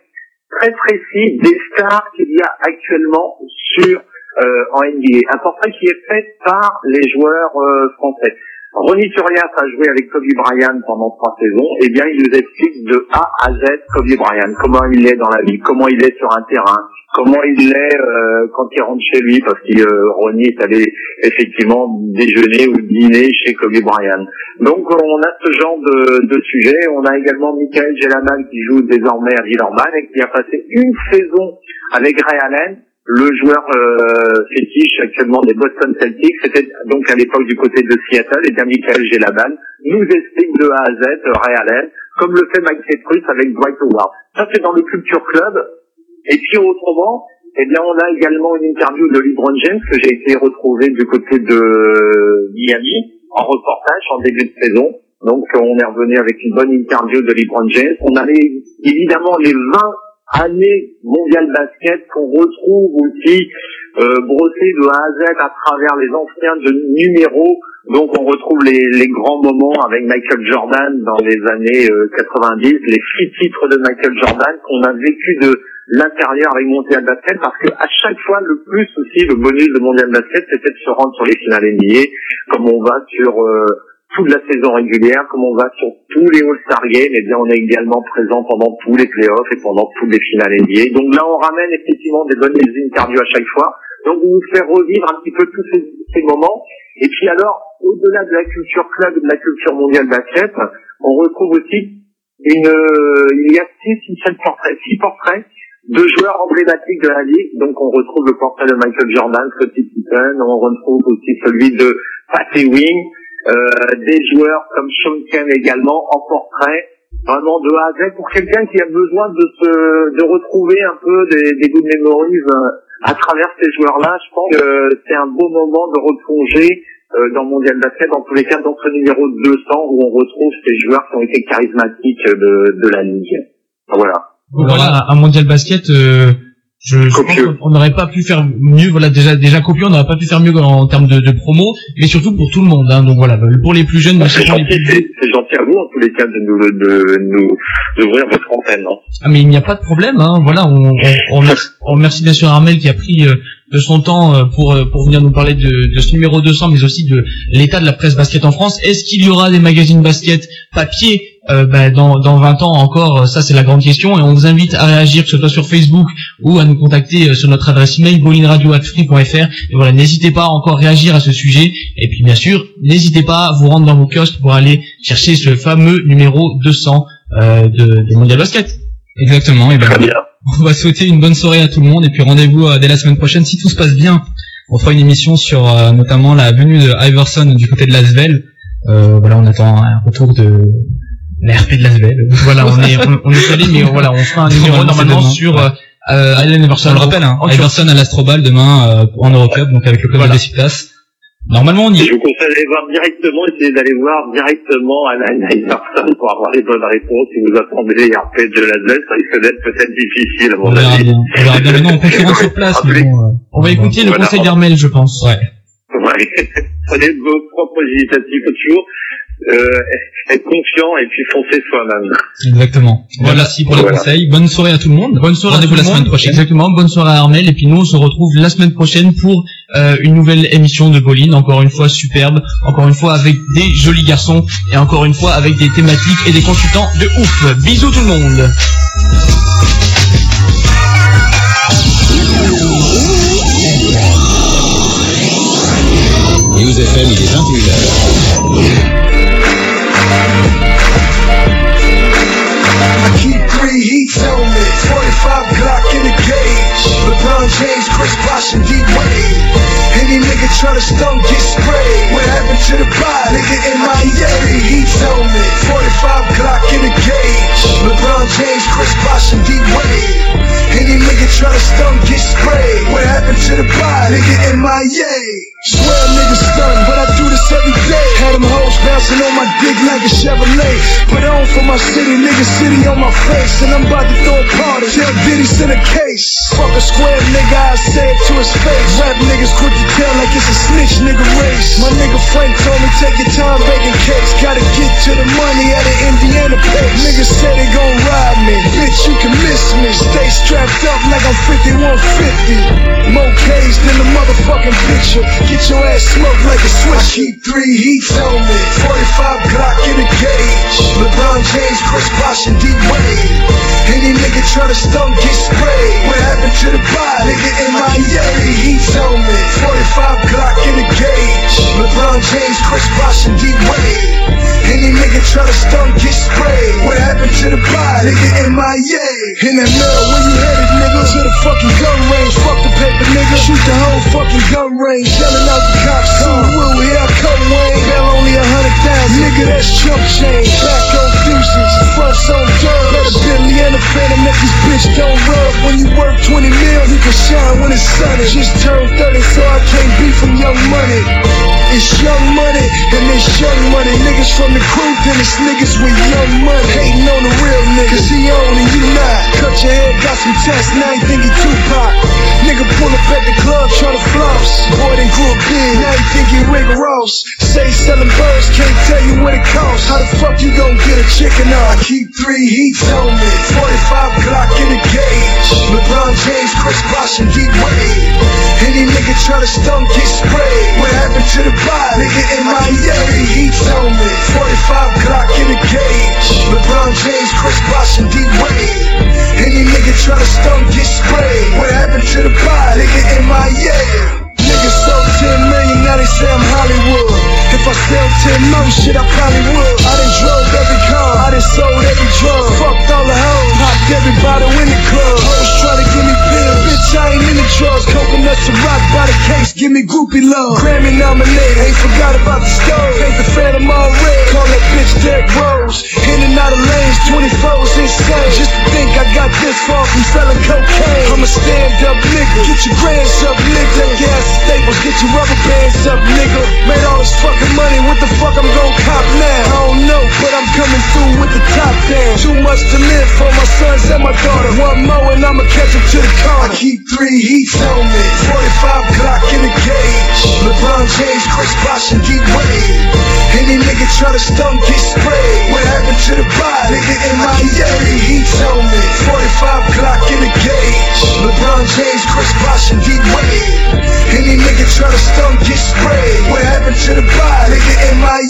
très précis des stars qu'il y a actuellement sur euh, en NBA. Un portrait qui est fait par les joueurs euh, français. Ronnie Turias a joué avec Kobe Bryant pendant trois saisons. Eh bien, il nous explique de A à Z Kobe Bryant, comment il est dans la vie, comment il est sur un terrain, comment il est euh, quand il rentre chez lui, parce que euh, Ronnie est allé effectivement déjeuner ou dîner chez Kobe Bryant. Donc, on a ce genre de, de sujet. On a également Michael Gelaman qui joue désormais à Villerman et qui a passé une saison avec Ray Allen le joueur euh, fétiche actuellement des Boston Celtics, c'était donc à l'époque du côté de Seattle, et bien Michael Gelaban nous explique de A à Z euh, Allen, comme le fait Mike Petrus avec Dwight Howard. Ça c'est dans le Culture Club. Et puis autrement, eh bien on a également une interview de LeBron James que j'ai été retrouvé du côté de Miami en reportage en début de saison. Donc on est revenu avec une bonne interview de LeBron James. On avait évidemment les 20 année mondiale basket qu'on retrouve aussi euh, brossé de A à Z à travers les anciens de numéros. Donc on retrouve les, les grands moments avec Michael Jordan dans les années euh, 90, les six titres de Michael Jordan qu'on a vécu de l'intérieur avec Mondial Basket parce que à chaque fois le plus aussi le bonus de Mondial Basket c'était de se rendre sur les finales NBA comme on va sur euh, toute la saison régulière, comme on va sur tous les All-Star Games, eh bien, on est également présent pendant tous les playoffs et pendant toutes les finales NBA. Donc là, on ramène effectivement des bonnes interviews à chaque fois. Donc, on vous fait revivre un petit peu tous ces, ces moments. Et puis alors, au-delà de la culture club et de la culture mondiale basket, on retrouve aussi une, euh, il y a six, sept portraits, six portraits de joueurs emblématiques de la ligue. Donc, on retrouve le portrait de Michael Jordan, Scottie Pippen, on retrouve aussi celui de Patty Wing, euh, des joueurs comme Sean Kemp également en portrait, vraiment de A à pour quelqu'un qui a besoin de se de retrouver un peu des, des good memories euh, à travers ces joueurs-là. Je pense que c'est un beau moment de replonger euh, dans Mondial Basket, dans tous les cas dans ce numéro 200 où on retrouve ces joueurs qui ont été charismatiques de, de la ligue. Voilà. Voilà, un mondial basket. euh, je, je pense qu'on n'aurait pas pu faire mieux. Voilà, déjà déjà copié, on n'aurait pas pu faire mieux en termes de, de promo, mais surtout pour tout le monde. Hein, donc voilà, pour les plus jeunes, mais C'est gentil, gentil à vous en tous les cas de nous de nous d'ouvrir votre antenne. hein. Ah mais il n'y a pas de problème, hein. voilà, on, on, on remercie, on remercie bien sûr Armel qui a pris euh, de son temps euh, pour euh, pour venir nous parler de, de ce numéro 200, mais aussi de l'état de la presse basket en France. Est-ce qu'il y aura des magazines basket papier euh, bah, dans dans 20 ans encore Ça c'est la grande question et on vous invite à réagir que ce soit sur Facebook ou à nous contacter euh, sur notre adresse email bolinradio@free.fr. Et voilà, n'hésitez pas à encore réagir à ce sujet et puis bien sûr, n'hésitez pas à vous rendre dans vos kiosques pour aller chercher ce fameux numéro 200 euh, de, de Mondial Basket. Exactement. Et ben, on va souhaiter une bonne soirée à tout le monde et puis rendez-vous euh, dès la semaine prochaine si tout se passe bien. On fera une émission sur euh, notamment la venue de Iverson du côté de Lasvel. Euh, voilà, on attend un retour de l'RP de Lasvel. Voilà, on est on, on est salé, mais voilà, on fera un numéro normalement sur Ouais. euh, euh, Allen Iverson. On le rappelle, hein, Iverson à l'Astrobal demain euh, en Eurocup, donc avec le club de Besiktas. Normalement, on y Je vous conseille d'aller voir directement, essayez d'aller voir directement Alan Iverson pour avoir les bonnes réponses. Si vous attendez les RP de la Z, ça risque d'être peut-être difficile à mon on verra avis. bien. On verra bien. Mais non, on sur place. Mais bon, euh, On va écouter le Voilà. conseil d'Armel, je pense. Ouais. Ouais. Prenez vos propres initiatives, toujours être confiant et puis foncer soi-même. Exactement. Voilà, merci pour les Voilà. conseils. Bonne soirée à tout le monde. Bonne soirée à tout Rendez-vous la semaine prochaine. Exactement. Bonne soirée à Armel. Et puis nous, on se retrouve la semaine prochaine pour euh, une nouvelle émission de Boline. Encore une fois superbe. Encore une fois avec des jolis garçons. Et encore une fois avec des thématiques et des consultants de ouf. Bisous tout le monde. News FM, il est 21h. see, he me 45 Glock in the cage. LeBron James, Chris Bosh, and D Wade try to stunt, get sprayed. What happened to the body? Nigga in Miami, He on me, 45 Glock in the gauge. LeBron James, Chris Bosh, and D-Wade. Any nigga try to stunt, get sprayed. What happened to the body? Nigga, MIA. Swear niggas stunned, but I do this every day. Had them hoes bouncing on my dick like a Chevrolet. Put on for my city, nigga, city on my face. And I'm about to throw a party. Tell Diddy send a case. Fuck a square nigga, I say it to his face. Rap niggas quick to tell like it's a snitch nigga race. My nigga Frank told me take your time baking cakes. Gotta get to the money at an Indiana pace. Niggas say they gon' ride me. Bitch, you can miss me. Stay strapped up like I'm 5150. More K's than the motherfucking picture. Get your ass smoked like a switch. I keep three heats on me. 45 Glock in a gauge. LeBron James, Chris Bosh, and D-Wade. Any nigga try to stunt, get sprayed. What happened to the body? Nigga in my Three heats on me. 45 Glock in the gauge. LeBron James, Chris Bosh, and D-Wade. Any nigga try to stunt, get sprayed. What happened to the body? Nigga in my In that mirror, where you headed, nigga? To the fucking gun range. Fuck the paper, nigga. Shoot the whole fucking gun range. Yelling out the cops. Come, Will, here I come, Wayne. Hell, only a hundred thousand. Nigga, that's chump change. Back on fuses. Fronts on dirt. Let a Bentley and a Phantom if this bitch don't rub. When you work 20 mil, you can shine when it's sunny. Just turned 30, so I can't be from Young Money. It's Young Money, and it's Young Money. Niggas from the crew, then it's niggas with Young Money. Hating on the real niggas, he on and you not. Cut your head, got some tests, now you think he Tupac. Nigga pull up at the club, tryna floss. Boy, they grew a big, now you think he Rick Ross. Selling birds, can't tell you what it costs. How the fuck you gon' get a chicken out? I keep three heats on me, 45 Glock in a gauge. LeBron James, Chris Bosh, and D-Wade. Any nigga try to stunt, get sprayed. What happened to the body? Nigga in my Three heats on me, 45 Glock in a gauge. LeBron James, Chris Bosh, and D-Wade. Any nigga try to stunt, get sprayed. What happened to the body? Nigga in my Niggas sold 10 million, now they say I'm Hollywood. If I sell 10 more shit, I probably would. I done drove every car, I done sold every drug. Fucked all the hoes, popped everybody in the club. Hoes try to give me bitch, I ain't in the drugs. Coconuts and rock by the case, give me groupie love. Grammy nominated, ain't forgot about the stove. Paint the phantom all red, call that bitch Derek Rose. In and out of lanes, 24's insane. Just to think I got this far from selling cocaine. I'm a stand up nigga, get your grands up, nigga. Take your ass to Staples, get your rubber bands up, nigga. Made all this fucking money, what the fuck I'm gon' cop now? I don't know, but I'm coming through with the top down. Too much to live for my sons and my daughter. One more and I'ma catch him to the corner. Three heats on me, 45 Glock in the gauge. LeBron James, Chris Bosh, and D-Wade. Any nigga try to stunt, get sprayed. What happened to the body? Nigga in my Three heats on me, 45 Glock in the gauge. LeBron James, Chris Bosh, and D-Wade. Any nigga try to stunt, get sprayed. What happened to the body? Nigga in my